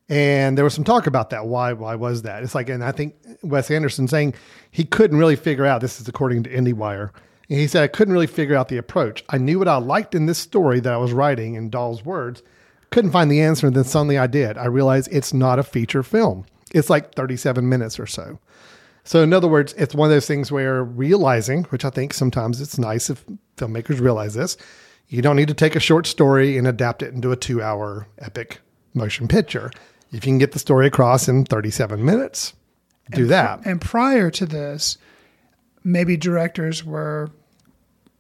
And there was some talk about that. Why? Why was that? It's like, and I think Wes Anderson saying he couldn't really figure out. This is according to IndieWire. And he said I couldn't really figure out the approach. I knew what I liked in this story that I was writing in Dahl's words. Couldn't find the answer. And then suddenly I did. I realized it's not a feature film. It's like 37 minutes or so. So in other words, it's one of those things where realizing, which I think sometimes it's nice if filmmakers realize this, you don't need to take a short story and adapt it into a two-hour epic motion picture. If you can get the story across in 37 minutes, do that. And prior to this, maybe directors were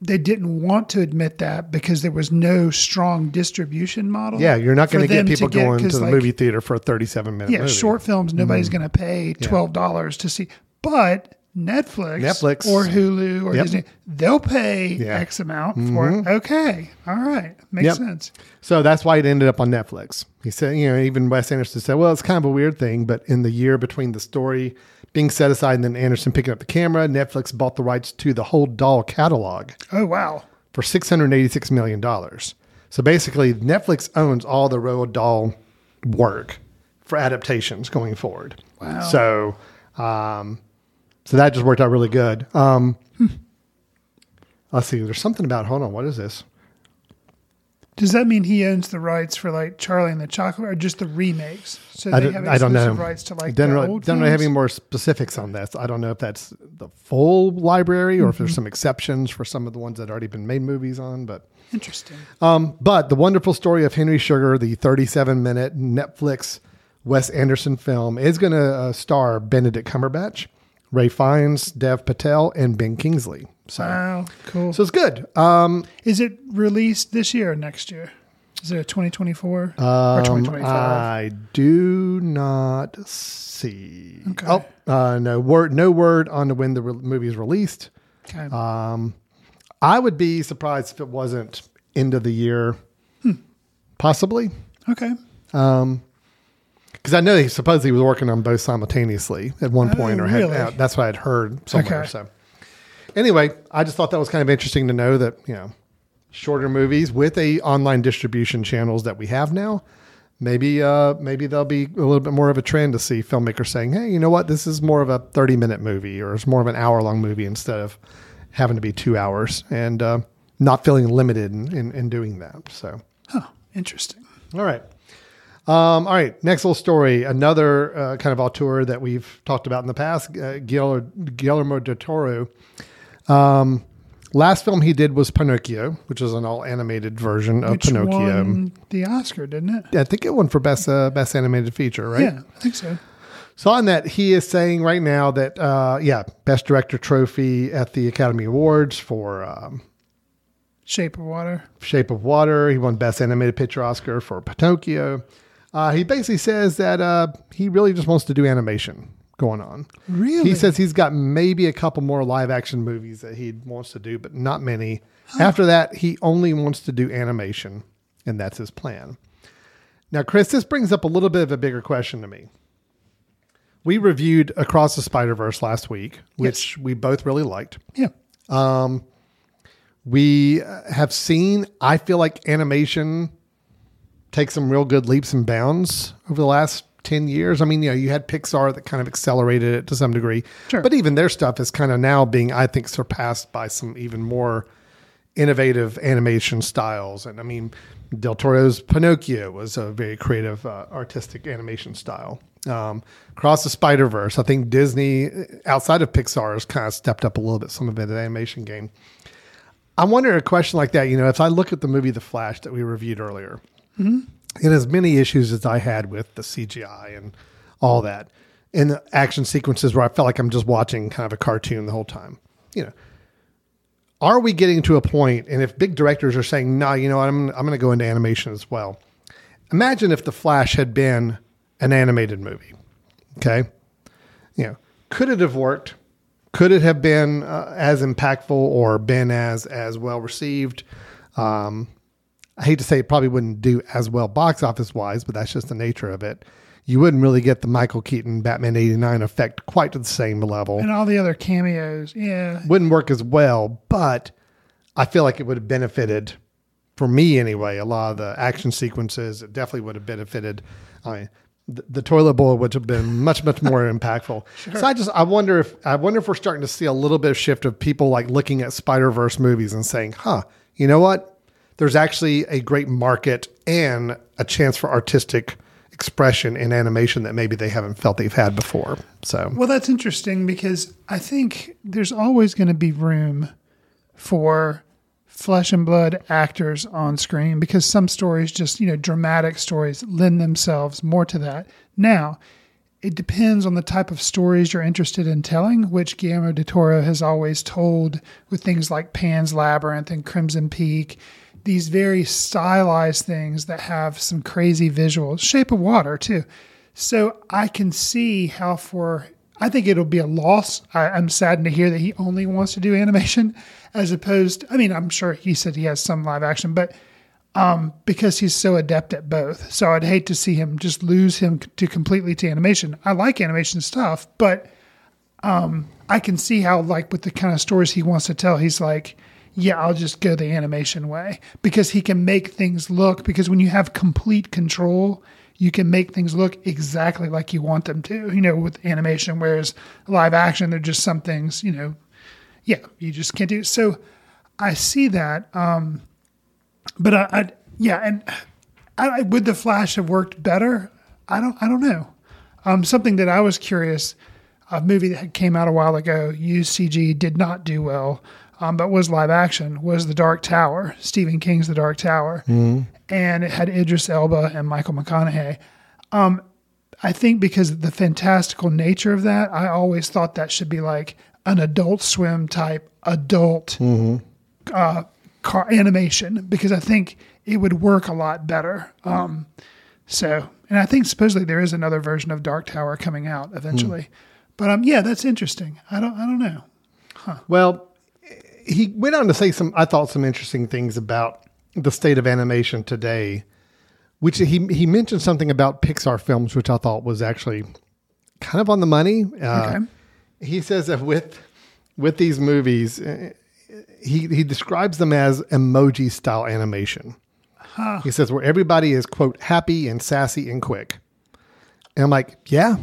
they didn't want to admit that because there was no strong distribution model. Yeah, you're not going to get people going to the like, movie theater for a 37 minute Yeah, movie. short films nobody's going to pay twelve dollars to see, but Netflix, Netflix. or Hulu or Yep. Disney, they'll pay Yeah. Mm-hmm. X amount for it. Okay, all right, makes Yep. sense. So that's why it ended up on Netflix. He said, you know, even Wes Anderson said, well, it's kind of a weird thing, but in the year between the story being set aside and then Anderson picking up the camera, Netflix bought the rights to the whole Dahl catalog Oh wow, for $686 million. So basically, Netflix owns all the Roald Dahl work for adaptations going forward. Wow. So, um, so that just worked out really good. Um, let's see. There's something about. Hold on. What is this? Does that mean he owns the rights for like Charlie and the Chocolate, or just the remakes? So I they don't, have I don't know. exclusive rights to like don't the really, old don't really have any more specifics on this. I don't know if that's the full library or if Mm-hmm. there's some exceptions for some of the ones that already been made movies on. But Interesting. um, but the wonderful story of Henry Sugar, the 37 minute Netflix Wes Anderson film, is going to uh, star Benedict Cumberbatch, Ralph Fiennes, Dev Patel, and Ben Kingsley. So, Wow, cool. so it's good. Um, Is it released this year or next year? Is it a 2024 or Um, 2025? I do not see. Okay. Oh, uh, no word. No word on when the re- movie is released. okay. Um, I would be surprised if it wasn't end of the year, possibly, okay. Because I know he supposedly was working on both simultaneously at one Oh, point, or had, really? uh, that's what I'd heard somewhere. Okay. So, anyway, I just thought that was kind of interesting to know that you know shorter movies with a online distribution channels that we have now. Maybe uh, maybe there'll be a little bit more of a trend to see filmmakers saying, "Hey, you know what? This is more of a thirty minute movie, or it's more of an hour long movie instead of having to be two hours." And uh, not feeling limited in, in, in doing that. So, Huh. Interesting. all right. Um, all right. Next little story. Another uh, kind of auteur that we've talked about in the past, uh, Guillermo, Guillermo del Toro. Um, last film he did was Pinocchio, which is an all animated version of Which Pinocchio. won the Oscar, didn't it? Yeah, I think it won for best uh, best animated feature, right? Yeah, I think so. So on that, he is saying right now that uh, yeah, best director trophy at the Academy Awards for um, Shape of Water. Shape of Water. He won best animated picture Oscar for Pinocchio. Uh, he basically says that uh, he really just wants to do animation going on. Really? He says he's got maybe a couple more live action movies that he wants to do, but not many. After that, he only wants to do animation, and that's his plan. Now, Chris, this brings up a little bit of a bigger question to me. We reviewed Across the Spider Verse last week, which we both really liked. Yeah. We uh, have seen, I feel like animation take some real good leaps and bounds over the last 10 years. I mean, you know, you had Pixar that kind of accelerated it to some degree. Sure. But even their stuff is kind of now being, I think, surpassed by some even more innovative animation styles. And I mean, Del Toro's Pinocchio was a very creative, uh, artistic animation style. Um, Across the Spider Verse, I think Disney, outside of Pixar, has kind of stepped up a little bit some of it in animation game. I wonder a question like that. You know, if I look at the movie The Flash that we reviewed earlier, it has many issues as I had with the CGI and all that, and the action sequences where I felt like I'm just watching kind of a cartoon the whole time. You know, are we getting to a point? And if big directors are saying, "No, you know, what, I'm I'm going to go into animation as well." Imagine if The Flash had been an animated movie. Okay, you know, could it have worked? Could it have been uh, as impactful or been as as well received? Um, I hate to say it probably wouldn't do as well box office wise, but that's just the nature of it. You wouldn't really get the Michael Keaton Batman 89 effect quite to the same level. And all the other cameos. Yeah. Wouldn't work as well, but I feel like it would have benefited for me anyway. A lot of the action sequences, it definitely would have benefited. I mean, the, the toilet bowl would have been much, much more impactful. So I just, I wonder if, I wonder if we're starting to see a little bit of shift of people like looking at Spider Verse movies and saying, huh, you know what? There's actually a great market and a chance for artistic expression in animation that maybe they haven't felt they've had before. So, Well, that's interesting because I think there's always going to be room for flesh and blood actors on screen because some stories just, you know, dramatic stories lend themselves more to that. Now, it depends on the type of stories you're interested in telling, which Guillermo del Toro has always told with things like Pan's Labyrinth and Crimson Peak, these very stylized things that have some crazy visuals, Shape of Water, too. So I can see how for I think it'll be a loss. I, I'm saddened to hear that he only wants to do animation as opposed. I mean, I'm sure he said he has some live action, but um, because he's so adept at both. So I'd hate to see him just lose him to completely to animation. I like animation stuff, but um, I can see how like with the kind of stories he wants to tell, he's like, yeah, I'll just go the animation way because he can make things look. Because when you have complete control, you can make things look exactly like you want them to. You know, with animation, whereas live action, they're just some things. You know, yeah, you just can't do. So I see that. Um, but I, I yeah, and I, would the Flash have worked better? I don't. I don't know. Um, something that I was curious. A movie that came out a while ago, UCG did not do well, um, but was live action. Was The Dark Tower, Stephen King's The Dark Tower, and it had Idris Elba and Michael McConaughey. Um, I think because of the fantastical nature of that, I always thought that should be like an Adult Swim type adult uh, car animation because I think it would work a lot better. Um, so, and I think supposedly there is another version of Dark Tower coming out eventually. But um, yeah, that's interesting. I don't, I don't know. Well, he went on to say some, I thought, some interesting things about the state of animation today, which he, he mentioned something about Pixar films, which I thought was actually kind of on the money. Uh, Okay. He says that with, with these movies, uh, he, he describes them as emoji style animation. He says where everybody is, quote, happy and sassy and quick. And I'm like, yeah,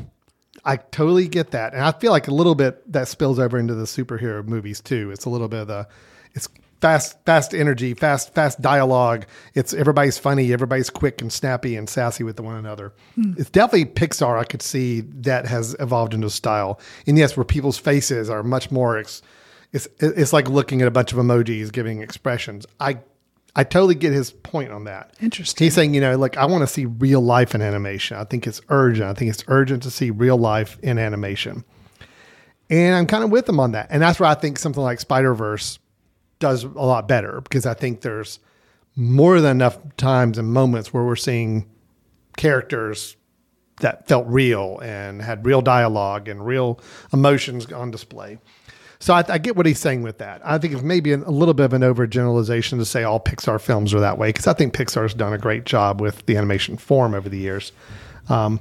I totally get that. And I feel like a little bit that spills over into the superhero movies too. It's a little bit of the, it's fast fast energy, fast fast dialogue. It's everybody's funny, everybody's quick and snappy and sassy with one another. Hmm. It's definitely Pixar. I could see that has evolved into style. And yes, where people's faces are much more. Ex- it's it's like looking at a bunch of emojis giving expressions. I I totally get his point on that. Interesting. He's saying, you know, like I want to see real life in animation. I think it's urgent. I think it's urgent to see real life in animation. And I'm kind of with him on that. And that's where I think something like Spider Verse does a lot better because I think there's more than enough times and moments where we're seeing characters that felt real and had real dialogue and real emotions on display. So I, I get what he's saying with that. I think it's maybe an, a little bit of an overgeneralization to say all Pixar films are that way because I think Pixar's done a great job with the animation form over the years. Um,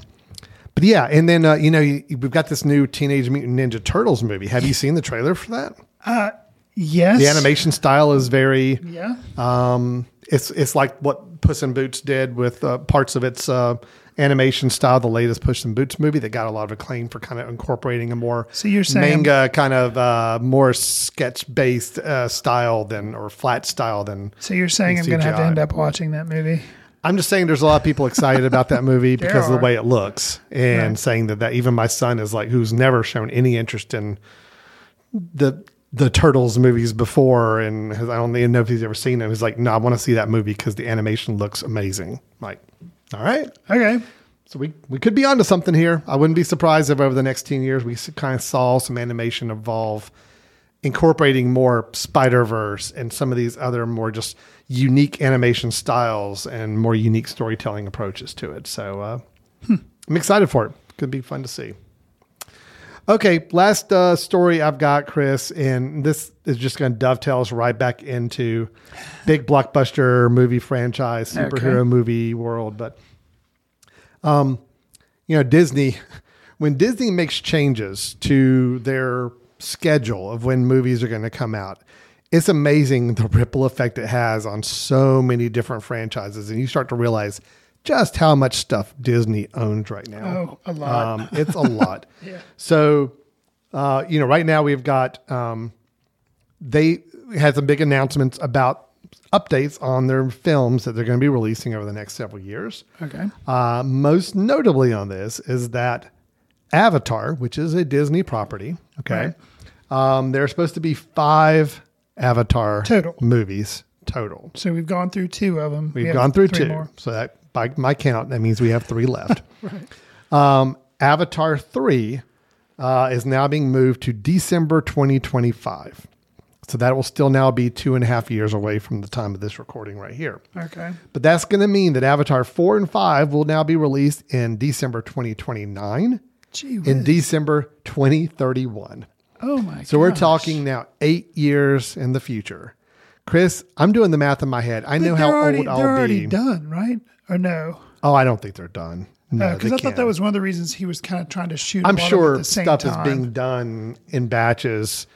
but yeah, and then uh, you know you, we've got this new Teenage Mutant Ninja Turtles movie. Have you seen the trailer for that? Yes. The animation style is very Yeah. um, it's it's like what Puss in Boots did with uh, parts of its uh, animation style. The latest Puss in Boots movie that got a lot of acclaim for kind of incorporating a more So you're saying- manga kind of uh, more sketch based uh, style than or flat style than. So you're saying I'm going to have to end up watching that movie? I'm just saying there's a lot of people excited about that movie because of the way it looks, and Right. saying that that even my son is like who's never shown any interest in the the turtles movies before, and has, I don't even know if he's ever seen them. He's like, no, I want to see that movie because the animation looks amazing. like, all right, Okay. so we we could be onto something here. I wouldn't be surprised if over the next ten years we kind of saw some animation evolve, incorporating more Spider Verse and some of these other more just unique animation styles and more unique storytelling approaches to it. So uh, I'm excited for it. Could be fun to see. Okay, last uh, story I've got, Chris, and this is just going to dovetail us right back into big blockbuster movie franchise, superhero Okay. movie world. But um, you know, Disney, when Disney makes changes to their schedule of when movies are going to come out, it's amazing the ripple effect it has on so many different franchises. And you start to realize just how much stuff Disney owns right now. Oh, a lot. Um, it's a lot. yeah. So, uh, you know, right now we've got, um, they had some big announcements about updates on their films that they're going to be releasing over the next several years. Okay. Uh, most notably on this is that Avatar, which is a Disney property, okay, um, there are supposed to be five Avatar Total. movies total. So we've gone through two of them. We've We gone through two, more. so that by my count, that means we have three left. um, Avatar three uh, is now being moved to December 2025. So that will still now be two and a half years away from the time of this recording right here. Okay. But that's going to mean that Avatar 4 and 5 will now be released in December 2029 Gee in whiz. December 2031. Oh my god. So we're talking now 8 years in the future. Chris, I'm doing the math in my head. I But know how already, old They're already done, right? Or no? Oh, I don't think they're done. No, Because they I thought that was one of the reasons he was kind of trying to shoot. I'm sure the same stuff time. is being done in batches,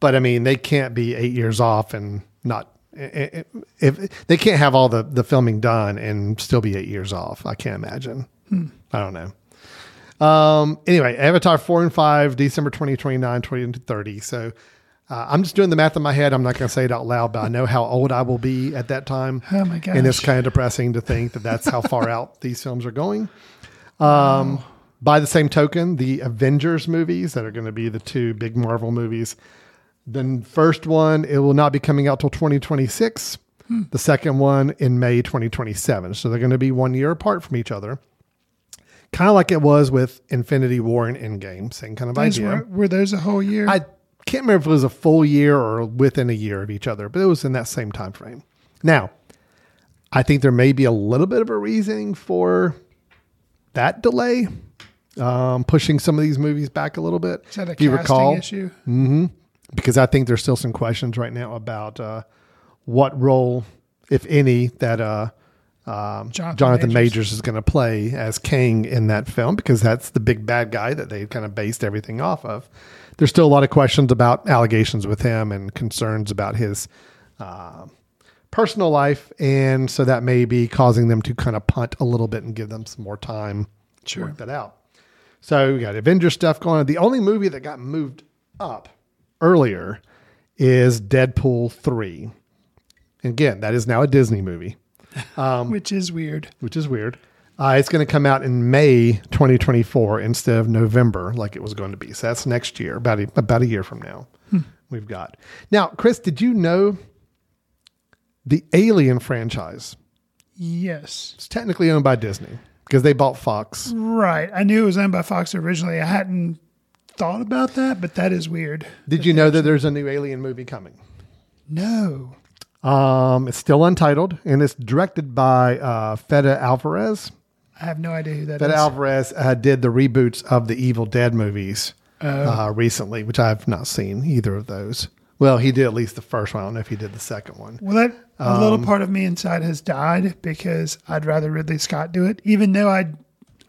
but I mean, they can't be eight years off and not. If they can't have all the, the filming done and still be eight years off, I can't imagine. Hmm. I don't know. Um, anyway, Avatar 4 and 5, December 2029, 2030. So uh, I'm just doing the math in my head. I'm not going to say it out loud, but I know how old I will be at that time. Oh my gosh! And it's kind of depressing to think that that's how far out these films are going. Um, By the same token, the Avengers movies that are going to be the two big Marvel movies. The first one, it will not be coming out till 2026. The second one in May 2027. So they're going to be one year apart from each other. Kind of like it was with Infinity War and Endgame, same kind of Those idea. were, were those a whole year? I can't remember if it was a full year or within a year of each other, but it was in that same time frame. Now, I think there may be a little bit of a reasoning for that delay, um, pushing some of these movies back a little bit. Is that a if you casting recall, issue? because I think there's still some questions right now about uh, what role, if any, that uh, um, Jonathan Jonathan, Majors. Majors. is going to play as Kang in that film, because that's the big bad guy that they kind of based everything off of. There's still a lot of questions about allegations with him and concerns about his uh, personal life, and so that may be causing them to kind of punt a little bit and give them some more time to work that out. So we got Avengers stuff going on. The only movie that got moved up earlier is Deadpool 3. And again, that is now a Disney movie, which is weird. which is weird. Uh, it's going to come out in May 2024 instead of November, like it was going to be. So that's next year, about a, about a year from now. We've got now, Chris. Did you know the Alien franchise? Yes. It's technically owned by Disney because they bought Fox. Right. I knew it was owned by Fox originally. I hadn't thought about that, but that is weird. Did you know that there's a new Alien movie coming? No. Um, it's still untitled and it's directed by uh, Fede Alvarez. I have no idea who that is. Fede Alvarez uh, did the reboots of the Evil Dead movies uh, recently, which I've not seen either of those. Well, he did at least the first one. I don't know if he did the second one. Well, that a Um, little part of me inside has died because I'd rather Ridley Scott do it. Even though I,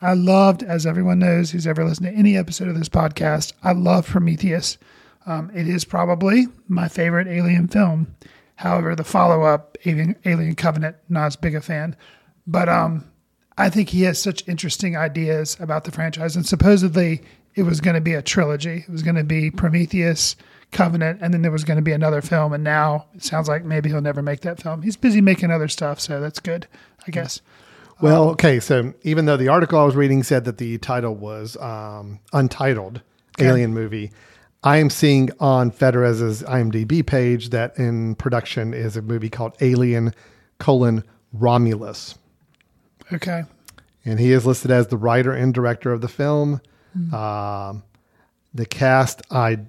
I loved, as everyone knows who's ever listened to any episode of this podcast, I love Prometheus. Um, it is probably my favorite Alien film. However, the follow-up Alien, Alien Covenant, not as big a fan. But um, I think he has such interesting ideas about the franchise, and supposedly it was going to be a trilogy. It was going to be Prometheus, Covenant, and then there was going to be another film. And now it sounds like maybe he'll never make that film. He's busy making other stuff, so that's good, I guess. Well, okay. So even though the article I was reading said that the title was um, untitled Alien movie, I am seeing on Fede Alvarez's IMDb page that in production is a movie called Alien colon Romulus. Okay. and he is listed as the writer and director of the film. Um, the cast, I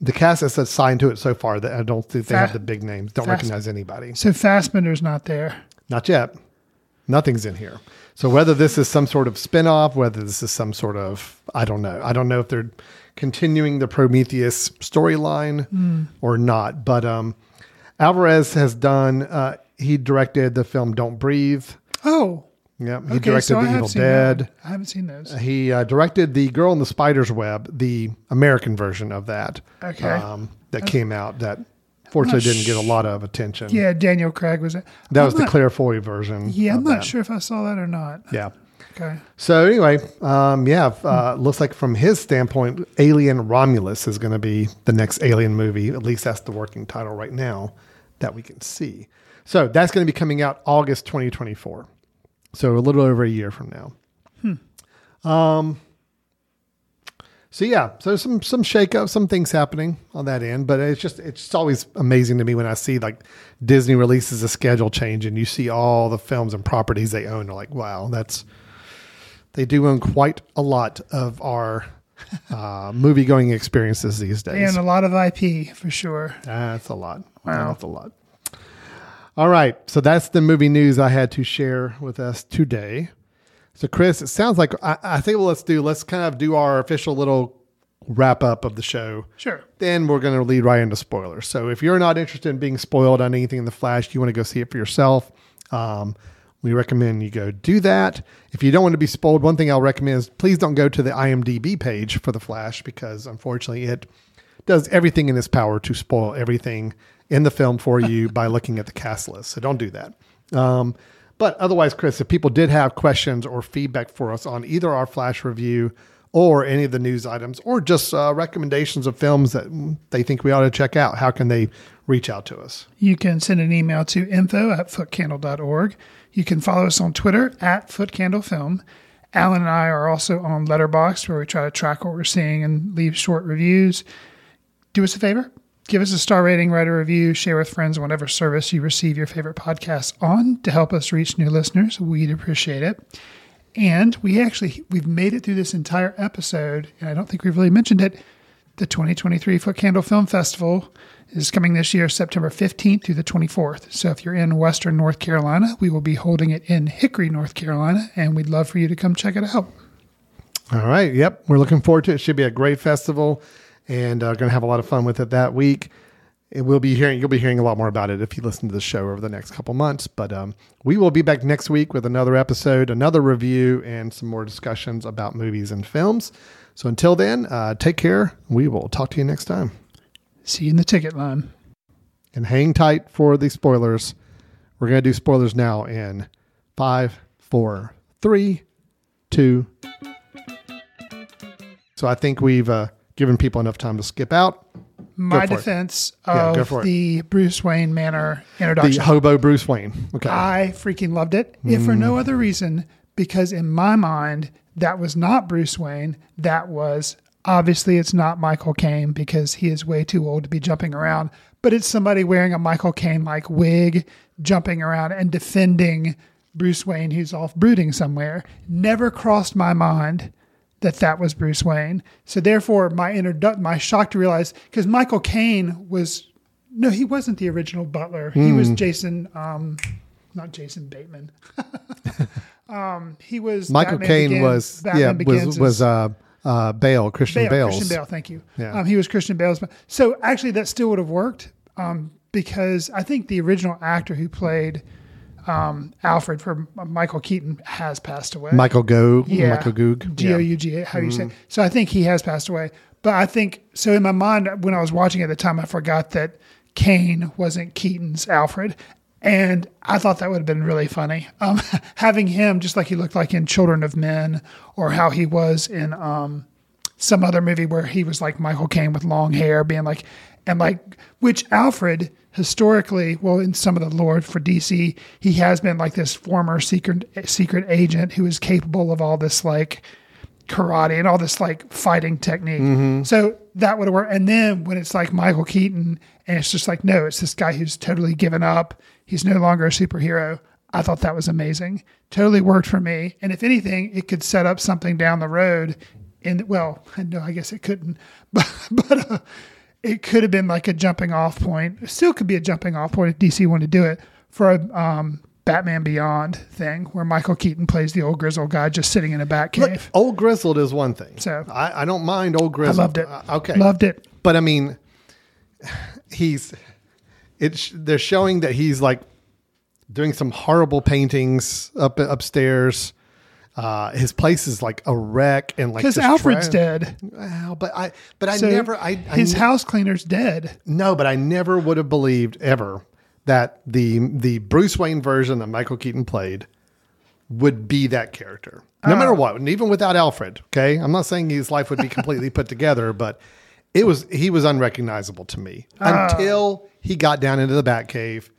the cast that's assigned to it so far that I don't think they have the big names. Don't Fast- recognize anybody. So Fassbender's not there. Not yet. Nothing's in here. So whether this is some sort of spin-off, whether this is some sort of I don't know. I don't know if they're continuing the Prometheus storyline or not. But um, Alvarez has done. Uh, he directed the film Don't Breathe. Oh, Yeah, he okay. directed so The Evil seen that Dead. I haven't seen those. He uh, directed the Girl in the Spider's Web, the American version of that. Okay. Um, that came out that fortunately didn't get a lot of attention. Yeah, Daniel Craig was it. That I'm was the Claire Foy version. Yeah, I'm not that. sure if I saw that or not. Yeah. Okay. So anyway, um, yeah, uh, looks like from his standpoint, Alien Romulus is going to be the next Alien movie. At least that's the working title right now that we can see. So that's going to be coming out August 2024. So a little over a year from now. Um. So yeah, so some some shake up, some things happening on that end, but it's just it's just always amazing to me when I see like Disney releases a schedule change and you see all the films and properties they own. You're like, wow, that's they do own quite a lot of our uh, movie going experiences these days. And a lot of IP for sure. That's a lot. Wow. That's a lot. All right. So that's the movie news I had to share with us today. So, Chris, it sounds like I, I think what let's do, let's kind of do our official little wrap up of the show. Sure. Then we're going to lead right into spoilers. So, if you're not interested in being spoiled on anything in The Flash, you want to go see it for yourself. Um, we recommend you go do that. If you don't want to be spoiled, one thing I'll recommend is please don't go to the IMDb page for The Flash because unfortunately it does everything in its power to spoil everything in the film for you by looking at the cast list. So don't do that. Um, but otherwise, Chris, if people did have questions or feedback for us on either our Flash review or any of the news items or just uh, recommendations of films that they think we ought to check out, how can they reach out to us? You can send an email to info at footcandle.org. You can follow us on Twitter at footcandlefilm. Alan and I are also on Letterboxd, where we try to track what we're seeing and leave short reviews. Do us a favor, give us a star rating, write a review, share with friends whatever service you receive your favorite podcasts on to help us reach new listeners. We'd appreciate it. And we actually we've made it through this entire episode, and I don't think we've really mentioned it. The 2023 Footcandle Film Festival is coming this year, September 15th through the 24th. So if you're in Western North Carolina, we will be holding it in Hickory, North Carolina, and we'd love for you to come check it out. All right. Yep. We're looking forward to it. It should be a great festival and uh, going to have a lot of fun with it that week. And we'll be hearing, you'll be hearing a lot more about it if you listen to the show over the next couple months. But um, we will be back next week with another episode, another review, and some more discussions about movies and films. So until then, uh, take care. We will talk to you next time. See you in the ticket line. And hang tight for the spoilers. We're going to do spoilers now in five, four, three, two. So I think we've uh, given people enough time to skip out. my defense Yeah, of the Bruce Wayne Manor introduction. The hobo Bruce Wayne. Okay. I freaking loved it, if for Mm. no other reason, because in my mind, that was not Bruce Wayne. That was obviously it's not Michael Caine because he is way too old to be jumping around, but it's somebody wearing a Michael Caine like wig, jumping around and defending Bruce Wayne who's off brooding somewhere. Never crossed my mind that that was Bruce Wayne. So therefore, my introdu- my shock to realize because Michael Caine was no, he wasn't the original Butler. He Hmm. was Jason, um, not Jason Bateman. um, he was Michael Caine was Batman yeah Begins was was uh uh Bale Christian Bale, Bale's. Christian Bale. Thank you. Yeah. Um, he was Christian Bale's. So actually, that still would have worked um, because I think the original actor who played um, Alfred for Michael Keaton has passed away. Michael Goog. Yeah. Michael Goog. G O. Mm-hmm. U G. How do you say? it? So I think he has passed away. But I think so. In my mind, when I was watching at the time, I forgot that Caine wasn't Keaton's Alfred, and I thought that would have been really funny. Um, having him just like he looked like in Children of Men, or how he was in um, some other movie where he was like Michael Caine with long hair, being like, and like, which Alfred historically, well, in some of the lore for DC, he has been like this former secret secret agent who is capable of all this like karate and all this like fighting technique. So that would work. And then when it's like Michael Keaton and it's just like, no, it's this guy who's totally given up. He's no longer a superhero. I thought that was amazing. Totally worked for me. And if anything, it could set up something down the road. In well, no, I guess it couldn't, but but uh, it could have been like a jumping off point. It still could be a jumping off point if DC wanted to do it for a um, Batman Beyond thing where Michael Keaton plays the old grizzled guy just sitting in a bat Look, cave. old grizzled is one thing. So- I, I don't mind old grizzled. I loved it. Uh, okay, loved it. But I mean, he's it's they're showing that he's like doing some horrible paintings up upstairs. Uh, his place is like a wreck and like Because Alfred's dead. Well, but I but I So never I, his house cleaner's dead. no, but I never would have believed ever that the the Bruce Wayne version that Michael Keaton played would be that character. No matter what, and even without Alfred. Okay, I'm not saying his life would be completely put together, but it was he was unrecognizable to me until he got down into the Batcave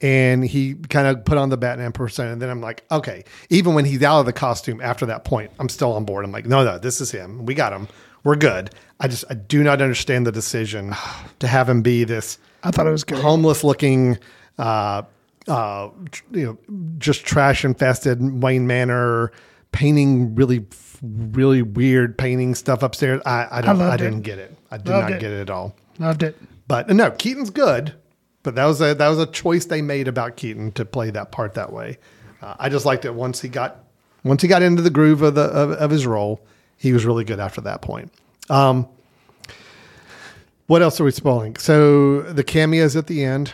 and he kind of put on the Batman persona. And then I'm like, okay, even when he's out of the costume after that point, I'm still on board. I'm like, no, no, this is him. We got him. We're good. I just I do not understand the decision to have him be this I thought it was good. homeless looking, uh, uh, tr- you know, just trash infested Wayne Manor painting really, really weird painting stuff upstairs. I, I don't, I, it. didn't get it. I did Loved not it. get it at all. Loved it. But no, Keaton's good. But that was a that was a choice they made about Keaton to play that part that way. Uh, I just liked it once he got once he got into the groove of the of, of his role. He was really good after that point. Um, what else are we spoiling? So the cameos at the end.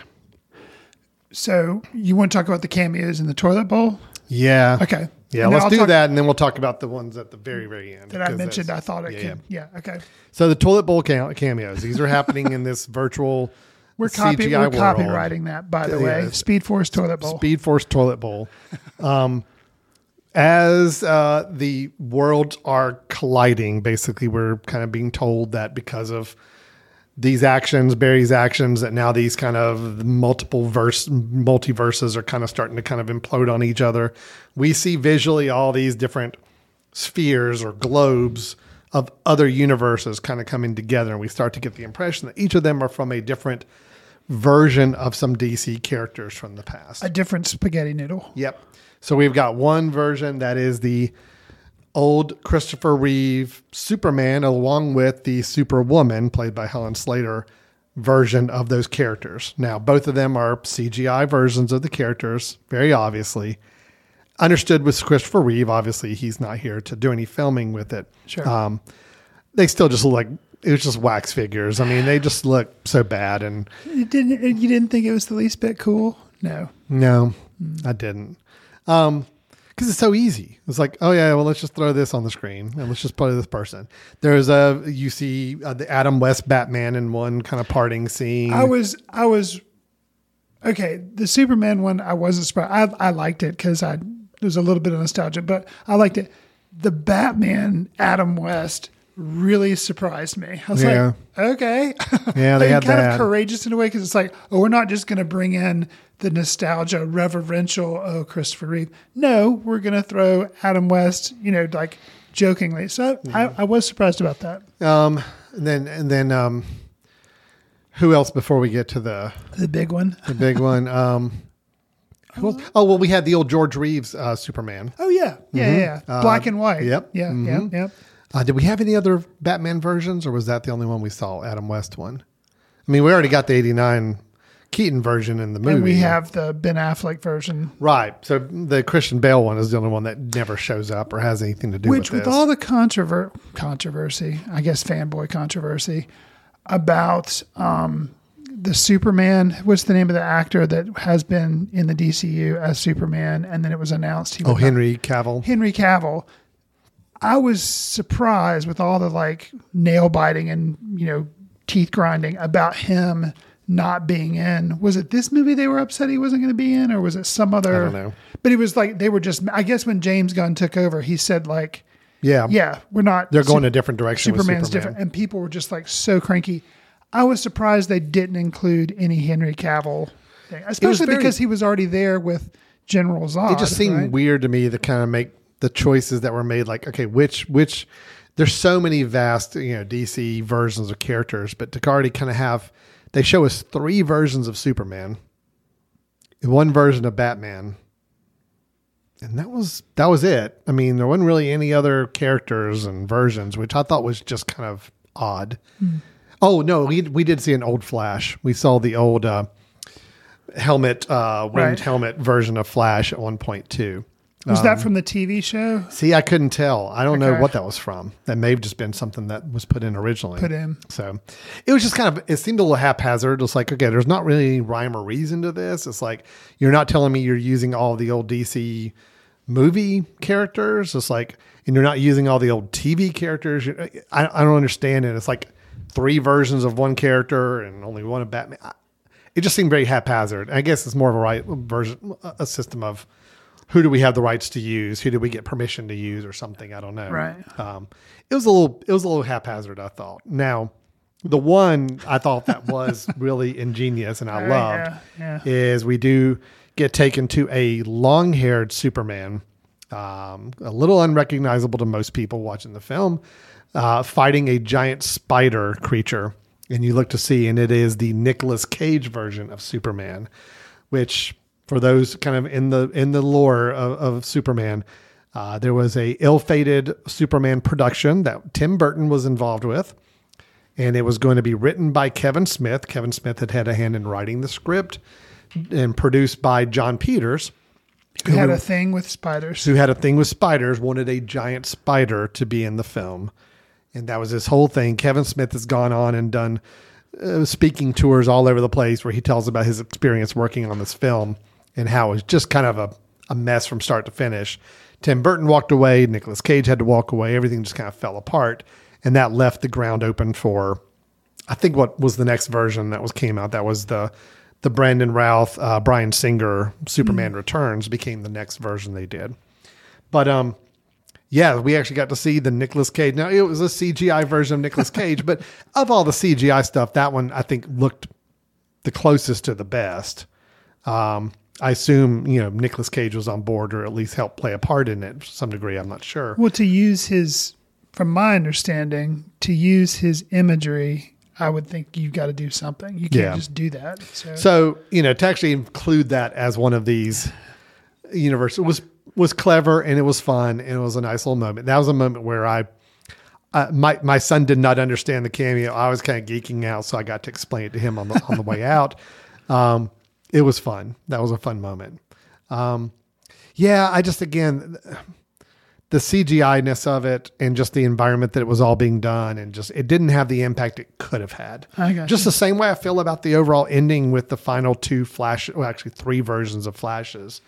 So you want to talk about the cameos in the toilet bowl? Yeah. Okay. Yeah, And let's do talk- that, and then we'll talk about the ones at the very, very end. That I mentioned, I thought it yeah, could. yeah. Yeah. Okay. So the toilet bowl cameos. These are happening in this virtual. We're, copy, we're copywriting that, by the Yeah, way. Speed Force toilet bowl. Speed Force toilet bowl. Um, as uh, the worlds are colliding, basically, we're kind of being told that because of these actions, Barry's actions, that now these kind of multiple verse multiverses are kind of starting to kind of implode on each other. We see visually all these different spheres or globes of other universes kind of coming together, and we start to get the impression that each of them are from a different version of some DC characters from the past. a different spaghetti noodle. Yep. So we've got one version that is the old Christopher Reeve Superman, along with the Superwoman, played by Helen Slater, version of those characters. Now, both of them are CGI versions of the characters, very obviously. Understood with Christopher Reeve, obviously, he's not here to do any filming with it. Sure. Um, they still just look like it was just wax figures. I mean, they just look so bad and You didn't. You didn't think it was the least bit cool? No. No, I didn't. Um, because it's so easy. It's like, oh yeah, well let's just throw this on the screen and let's just play this person. There's a you see uh, the Adam West Batman in one kind of parting scene. I was. I was. Okay, the Superman one, I wasn't surprised. I, I liked it because I there's a little bit of nostalgia, but I liked it. The Batman Adam West really surprised me. I was Yeah. like, okay. Yeah, they had kind that. of courageous in a way because it's like, oh, we're not just going to bring in the nostalgia, reverential, oh, Christopher Reeve. No, we're going to throw Adam West, you know, like jokingly. So I, I was surprised about that. Um, and then and then um, who else before we get to the The big one. the big one? Um, who else? Oh well, we had the old George Reeves uh, Superman. Oh, yeah. Yeah, yeah, yeah. Black and white. Yep. Yeah, Mhm. yeah, yeah. Uh, did we have any other Batman versions, or was that the only one we saw? Adam West one. I mean, we already got the '89 Keaton version in the movie, And we have the Ben Affleck version. right. So the Christian Bale one is the only one that never shows up or has anything to do with this. Which, with with this. all the controver- controversy, I guess fanboy controversy about um, the Superman. What's the name of the actor that has been in the DCU as Superman? And then it was announced he oh, would not- Henry Cavill. Henry Cavill. I was surprised with all the like nail biting and you know teeth grinding about him not being in. Was it this movie they were upset he wasn't going to be in, or was it some other? I don't know. But it was like they were just. I guess when James Gunn took over, he said like, Yeah, "Yeah, we're not. They're going Sup- a different direction. Superman's Superman. different," and people were just like so cranky. I was surprised they didn't include any Henry Cavill thing, especially very- because he was already there with General Zod. it just seemed right? weird to me to kind of make the choices that were made like okay which which there's so many vast you know dc versions of characters but to already kind of have they show us three versions of superman one version of batman and that was that was it i mean there wasn't really any other characters and versions which i thought was just kind of odd hmm. Oh no we, we did see an old flash we saw the old uh helmet uh winged Right. helmet version of flash at one point too Was that from the TV show? See, I couldn't tell. I don't know what that was from. That may have just been something that was put in originally. Put in. So it was just kind of, it seemed a little haphazard. It's like, okay, there's not really any rhyme or reason to this. It's like, you're not telling me you're using all the old DC movie characters. It's like, and you're not using all the old TV characters. I, I don't understand it. It's like three versions of one character and only one of Batman. I- It just seemed very haphazard. I guess it's more of a right version, a system of who do we have the rights to use? Who do we get permission to use or something? I don't know. Right. Um, it was a little, it was a little haphazard. I thought. Now, the one I thought that was really ingenious and I Oh, loved yeah, is we do get taken to a long-haired Superman, um, a little unrecognizable to most people watching the film, uh, fighting a giant spider creature, and you look to see, and it is the Nicolas Cage version of Superman, which for those kind of in the in the lore of, of Superman. Uh, there was a ill-fated Superman production that Tim Burton was involved with and it was going to be written by Kevin Smith. Kevin Smith had had a hand in writing the script and produced by Jon Peters, Who had a thing with spiders. who had a thing with spiders, wanted a giant spider to be in the film. And that was his whole thing. Kevin Smith has gone on and done uh, speaking tours all over the place where he tells about his experience working on this film and how it was just kind of a, a mess from start to finish. Tim Burton walked away, Nicolas Cage had to walk away, everything just kind of fell apart. And that left the ground open for I think what was the next version that was came out that was the the Brandon Routh, uh, Bryan Singer Superman Returns became the next version they did. But um, yeah, we actually got to see the Nicolas Cage. Now it was a CGI version of Nicolas Cage, but of all the CGI stuff, that one I think looked the closest to the best. Um, I assume you know Nicolas Cage was on board or at least helped play a part in it to some degree. I'm not sure. Well, to use his, from my understanding, to use his imagery, I would think you've got to do something. You can't Yeah. just do that. So, So you know, to actually include that as one of these universe was was clever and it was fun and it was a nice little moment. That was a moment where I. Uh, my my son did not understand the cameo. I was kind of geeking out, so I got to explain it to him on the on the way out. Um, it was fun. That was a fun moment. Um, yeah, I just again the CGI ness of it and just the environment that it was all being done and just it didn't have the impact it could have had. I got just you. the same way I feel about the overall ending with the final two flash, well, actually three versions of flashes.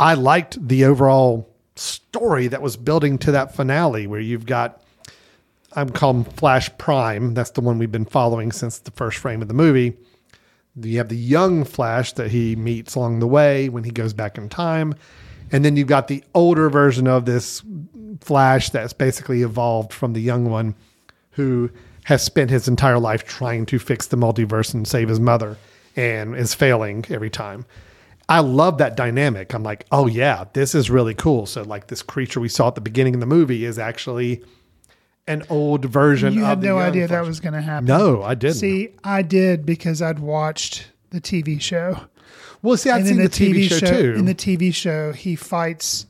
I liked the overall story that was building to that finale where you've got I'm calling Flash Prime. That's the one we've been following since the first frame of the movie. You have the young Flash that he meets along the way when he goes back in time. And then you've got the older version of this Flash that's basically evolved from the young one who has spent his entire life trying to fix the multiverse and save his mother and is failing every time. I love that dynamic. I'm like, oh yeah, this is really cool. So like this creature we saw at the beginning of the movie is actually an old version You had the no idea that was going to happen. No, I didn't. See, I did because I'd watched the TV show. well, see, I'd and seen in the, TV, show, too. In the TV show, he fights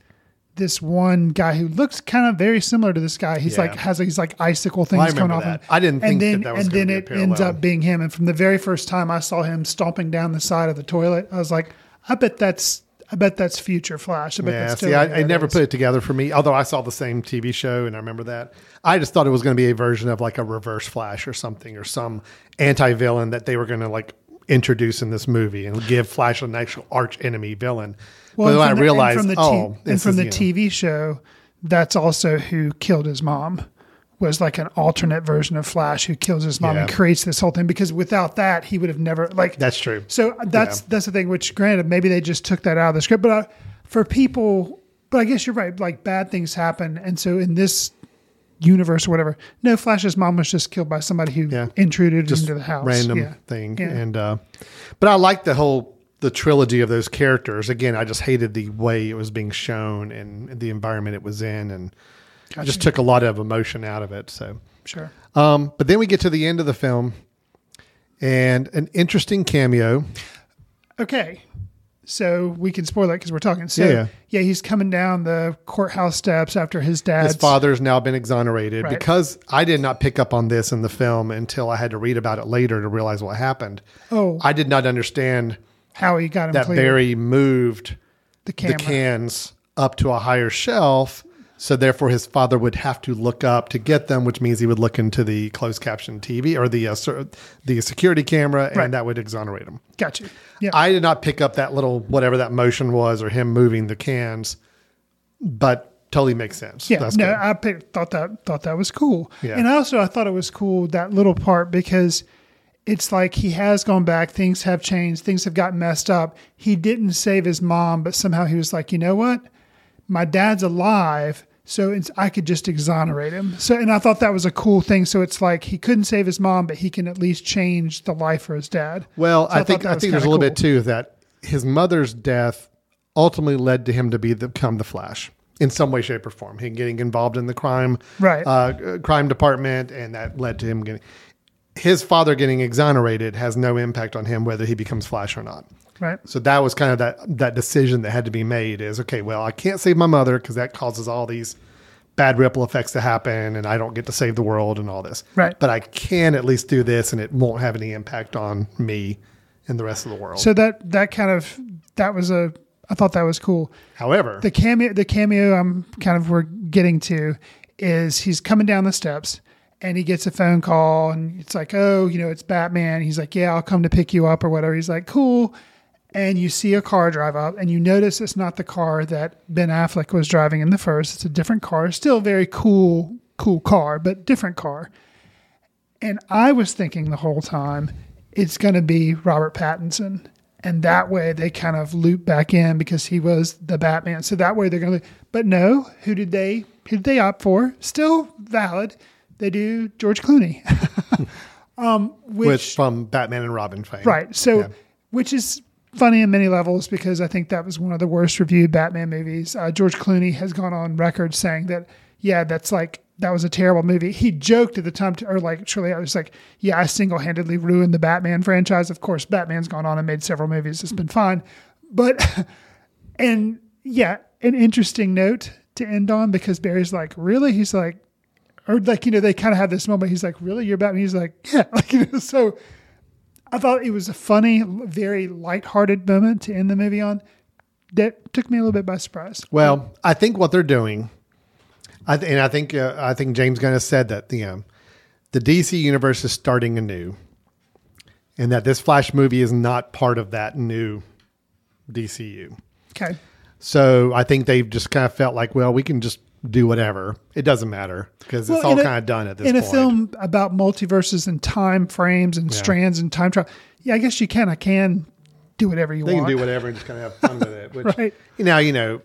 this one guy who looks kind of very similar to this guy. He's Yeah. like has these like icicle things coming off that. him. I didn't and that then, that was and then it ends up being him. And from the very first time I saw him stomping down the side of the toilet, I was like, I bet that's I bet that's future Flash. I bet Yeah, that's see, I, I never is. put it together for me. Although I saw the same TV show and I remember that. I just thought it was going to be a version of like a Reverse Flash or something, or some anti-villain that they were going to like introduce in this movie and give Flash an actual arch enemy villain. but then I the- and realized, from the oh, t- oh, and from is, the you know, TV show, that's also who killed his mom. Was like an alternate version of Flash who kills his mom Yeah. and creates this whole thing because without that he would have never like That's true. So that's that's the thing. Which granted, maybe they just took that out of the script, but uh, for people, but I guess you're right. Like bad things happen, and so in this universe or whatever, no, Flash's mom was just killed by somebody who Yeah. intruded just into the house. random Yeah. thing. Yeah. And uh, but I like the whole the trilogy of those characters. Again, I just hated the way it was being shown and the environment it was in, and I just took a lot of emotion out of it. So. Sure. Um, but then we get to the end of the film and an interesting cameo. Okay. So we can spoil it because we're talking. So Yeah, yeah, yeah. he's coming down the courthouse steps after his dad. His father's now been exonerated Right. because I did not pick up on this in the film until I had to read about it later to realize what happened. Oh. I did not understand how he got him that cleared. Barry moved the the cans up to a higher shelf. So therefore, his father would have to look up to get them, which means he would look into the closed caption TV or the uh, ser- the security camera, and Right. that would exonerate him. Gotcha. Yeah. I did not pick up that little whatever that motion was or him moving the cans, but totally makes sense. Yeah, That's no, good. I picked, thought that thought that was cool, Yeah. and also I thought it was cool that little part because it's like he has gone back, things have changed, things have gotten messed up. He didn't save his mom, but somehow he was like, you know what, my dad's alive, so it's, I could just exonerate him. So, and I thought that was a cool thing. So it's like he couldn't save his mom, but he can at least change the life for his dad. Well, So I thought think I think there's a little bit too that his mother's death ultimately led to him to be the, become the Flash in some way, shape, or form. Him getting involved in the crime Right. uh, crime department, and that led to him getting his father getting exonerated has no impact on him whether he becomes Flash or not. Right. So that was kind of that that decision that had to be made. Is okay. Well, I can't save my mother because that causes all these bad ripple effects to happen, and I don't get to save the world and all this. Right. But I can at least do this, and it won't have any impact on me and the rest of the world. So that that kind of that was a I thought that was cool. However, the cameo the cameo I'm kind of we're getting to is he's coming down the steps and he gets a phone call and it's like oh you know it's Batman he's like yeah I'll come to pick you up or whatever he's like cool and you see a car drive up and you notice it's not the car that Ben Affleck was driving in the first it's a different car still very cool cool car but different car and I was thinking the whole time it's going to be Robert Pattinson. And that way they kind of loop back in because he was the Batman. So that way they're going to, but no, who did they, who did they opt for? Still valid. They do George Clooney. um, which, which from Batman and Robin fame, right. So, Yeah. which is funny in many levels because I think that was one of the worst reviewed Batman movies. Uh, George Clooney has gone on record saying that, yeah, that's like, that was a terrible movie. He joked at the time, to, or like, surely I was like, yeah, I single handedly ruined the Batman franchise. Of course, Batman's gone on and made several movies. It's been fine. But, and yeah, an interesting note to end on because Barry's like, really? He's like, or like, you know, they kind of have this moment. He's like, really? You're Batman? He's like, yeah. Like, you know, so I thought it was a funny, very lighthearted moment to end the movie on. That took me a little bit by surprise. Well, I think what they're doing, I th- and I think uh, I think James Gunn has said that the um, the DC universe is starting anew, and that this Flash movie is not part of that new DCU. Okay. So I think they've just kind of felt like, well, we can just do whatever. It doesn't matter because it's Well, all kind of done at this in point. a film about multiverses and time frames and strands and time travel. Yeah, I guess you can. I can do whatever you they want. They can do whatever and just kind of have fun with it. Which, Right. You know, you know,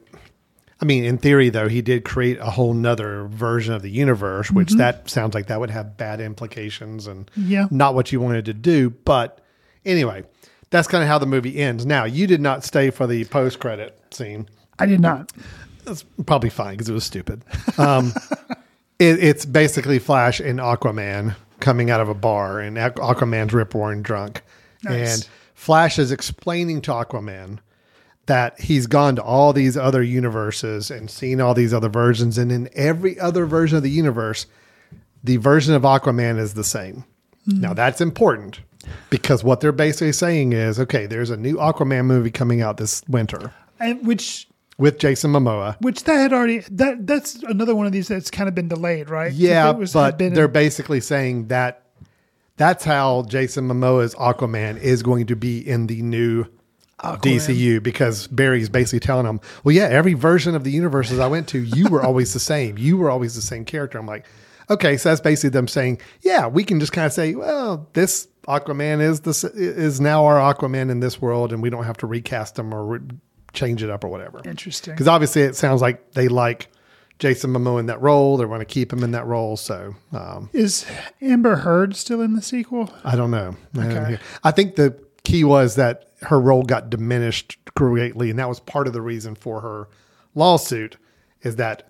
I mean, in theory, though, he did create a whole nother version of the universe, which mm-hmm. that sounds like that would have bad implications and Yeah. not what you wanted to do. But anyway, that's kind of how the movie ends. Now, you did not stay for the post credit scene. I did not. That's probably fine because it was stupid. Um, it, it's basically Flash and Aquaman coming out of a bar, and Aqu- Aquaman's rip roaring drunk, Nice. and Flash is explaining to Aquaman that he's gone to all these other universes and seen all these other versions, and in every other version of the universe, the version of Aquaman is the same. Now that's important because what they're basically saying is, okay, there's a new Aquaman movie coming out this winter And which with Jason Momoa. which that had already that that's another one of these that's kind of been delayed, right? Yeah, was- but they're in- basically saying that that's how Jason Momoa's Aquaman is going to be in the new DCU because Barry's basically telling him, "Well, yeah, every version of the universes I went to, you were always the same. You were always the same character." I'm like, okay, so that's basically them saying, "Yeah, we can just kind of say, well, this Aquaman is this is now our Aquaman in this world, and we don't have to recast him or re- change it up or whatever." interesting. Because obviously, it sounds like they like Jason Momoa in that role. They want to keep him in that role. So um, Is Amber Heard still in the sequel? I don't know. Okay. hear- I think the key was that her role got diminished greatly, and that was part of the reason for her lawsuit. Is that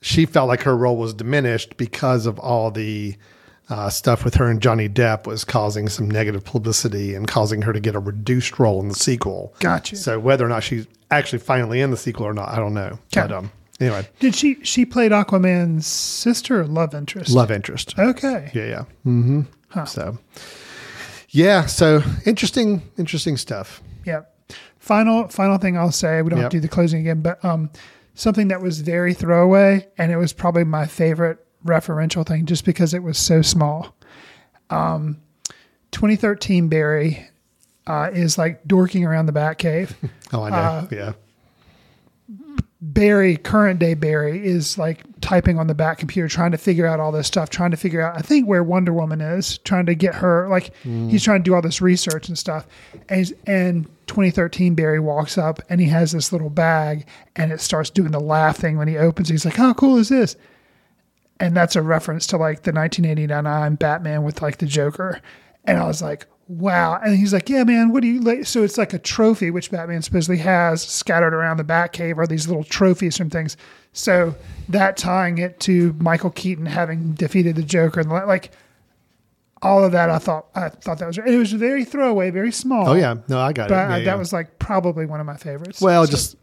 she felt like her role was diminished because of all the uh, stuff with her and Johnny Depp was causing some negative publicity and causing her to get a reduced role in the sequel. Gotcha. So whether or not she's actually finally in the sequel or not, I don't know. Okay. But um, anyway, Did she she played Aquaman's sister or love interest? love interest. Okay. Yeah, yeah. Mm-hmm. So, yeah. So interesting, interesting stuff. Yeah. Final final thing I'll say, we don't have to do the closing again, but um something that was very throwaway and it was probably my favorite referential thing just because it was so small. Um 2013 Barry uh, is like dorking around the Batcave. Oh, I know. Uh, yeah. Barry, current day Barry, is like typing on the back computer, trying to figure out all this stuff, trying to figure out, I think, where Wonder Woman is, trying to get her, like, he's trying to do all this research and stuff. And, and 2013 Barry walks up and he has this little bag and it starts doing the laugh thing when he opens. it. He's like, How cool is this? And that's a reference to like the 1989 Batman with like the Joker. And I was like, wow. And he's like, yeah, man, what do you like? So it's like a trophy, which Batman supposedly has scattered around the Batcave are these little trophies from things. So that tying it to Michael Keaton having defeated the Joker and like all of that, I thought, I thought that was, it was very throwaway, very small. Oh yeah. No, I got But it. uh, Yeah, that was like probably one of my favorites. well, So- just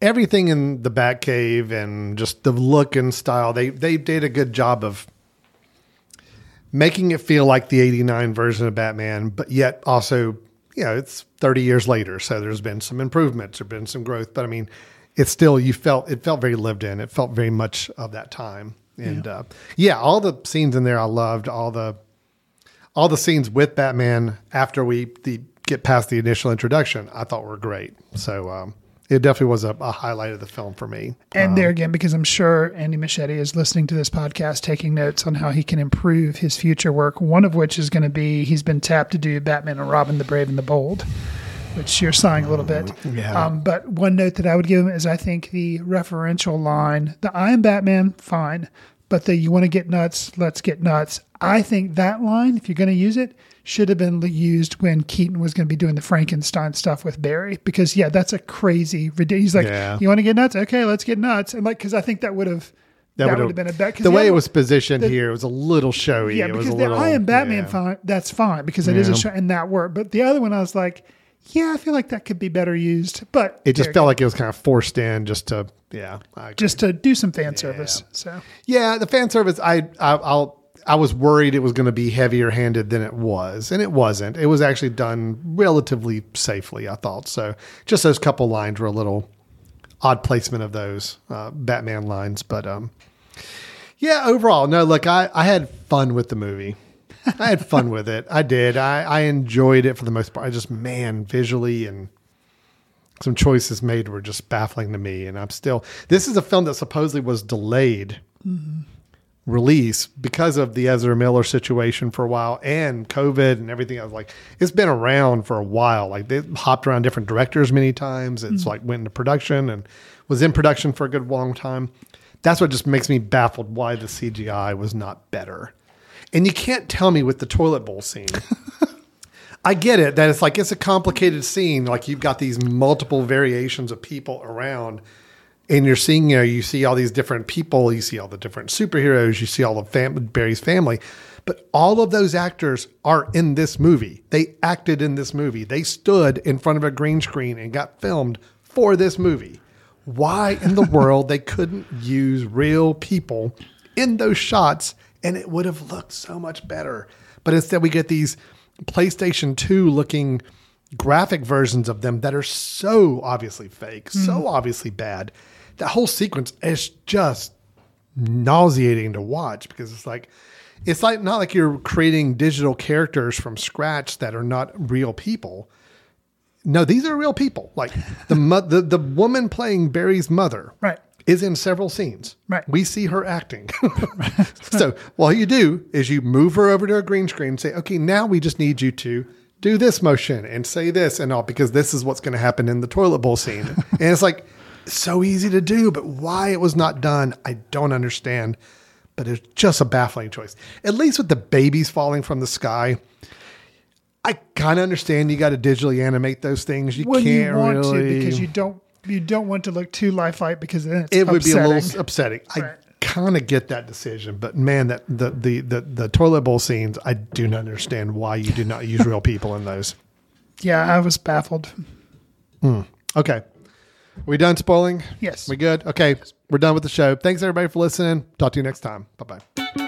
everything in the Batcave and just the look and style. They they did a good job of making it feel like the '89 version of Batman, but yet also, you know, it's 30 years later, so there's been some improvements, there's been some growth, but I mean, it's still you felt it felt very lived in. It felt very much of that time, and yeah, uh, yeah all the scenes in there I loved. All the all the scenes with Batman after we the, get past the initial introduction, I thought were great. So um, it definitely was a, a highlight of the film for me. And there again, because I'm sure Andy Muschietti is listening to this podcast, taking notes on how he can improve his future work. One of which is going to be he's been tapped to do Batman and Robin, the Brave and the Bold, which you're sighing a little bit. Yeah. Um, but one note that I would give him is I think the referential line, the I am Batman, fine, but the you want to get nuts, let's get nuts. I think that line, if you're going to use it, should have been used when Keaton was going to be doing the Frankenstein stuff with Barry. Because, yeah, that's a crazy. He's like, Yeah. you want to get nuts? Okay, let's get nuts. And like, because I think that would have. That, would would've- been a bet. The way it was positioned the- here, it was a little showy. yeah, it was because the little, I am Batman yeah. fine. That's fine because it is a show and that worked. But the other one, I was like, yeah, I feel like that could be better used. But It just felt again, like it was kind of forced in just to, yeah. Just to do some fan service. So Yeah, the fan service. I, I I'll I was worried it was going to be heavier handed than it was, and it wasn't. It was actually done relatively safely. I thought so. Just those couple lines were a little odd placement of those uh, Batman lines, but um, yeah. Overall, no. Look, I I had fun with the movie. I had fun with it. I did. I I enjoyed it for the most part. I just man visually and some choices made were just baffling to me and i'm still this is a film that supposedly was delayed release because of the Ezra Miller situation for a while and COVID and everything. I was like, it's been around for a while. Like they hopped around different directors many times. It's hmm. like went into production and was in production for a good long time. That's what just makes me baffled why the CGI was not better. And you can't tell me with the toilet bowl scene. I get it that it's like it's a complicated scene. Like you've got these multiple variations of people around, and you're seeing, you know, you see all these different people, you see all the different superheroes, you see all the fam- Barry's family, but all of those actors are in this movie. They acted in this movie. They stood in front of a green screen and got filmed for this movie. Why in the world they couldn't use real people in those shots and it would have looked so much better. But instead we get these PlayStation 2 looking graphic versions of them that are so obviously fake, so mm. obviously bad. That whole sequence is just nauseating to watch because it's like it's like not like you're creating digital characters from scratch that are not real people. No, these are real people. Like the mo- the the woman playing Barry's mother, Right. is in several scenes. Right. We see her acting. so all you do is you move her over to a green screen and say, okay, now we just need you to do this motion and say this and all because this is what's going to happen in the toilet bowl scene. and it's like so easy to do, but why it was not done, I don't understand. But it's just a baffling choice. At least with the babies falling from the sky. I kind of understand you got to digitally animate those things. You when can't you want really to because you don't you don't want to look too lifelike because then it would be a little upsetting. I kind of get that decision, but man, that the, the the the toilet bowl scenes, I do not understand why you do not use real people in those. Yeah, I was baffled. Hmm. Okay, we done spoiling? Yes. we good? Okay, we're done with the show. Thanks everybody for listening. Talk to you next time. Bye bye.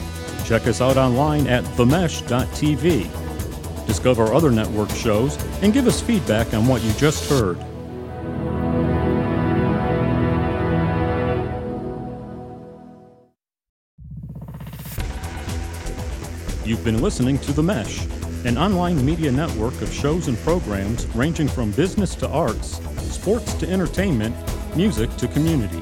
Check us out online at themesh.tv. Discover other network shows and give us feedback on what you just heard. You've been listening to The Mesh, an online media network of shows and programs ranging from business to arts, sports to entertainment, music to community.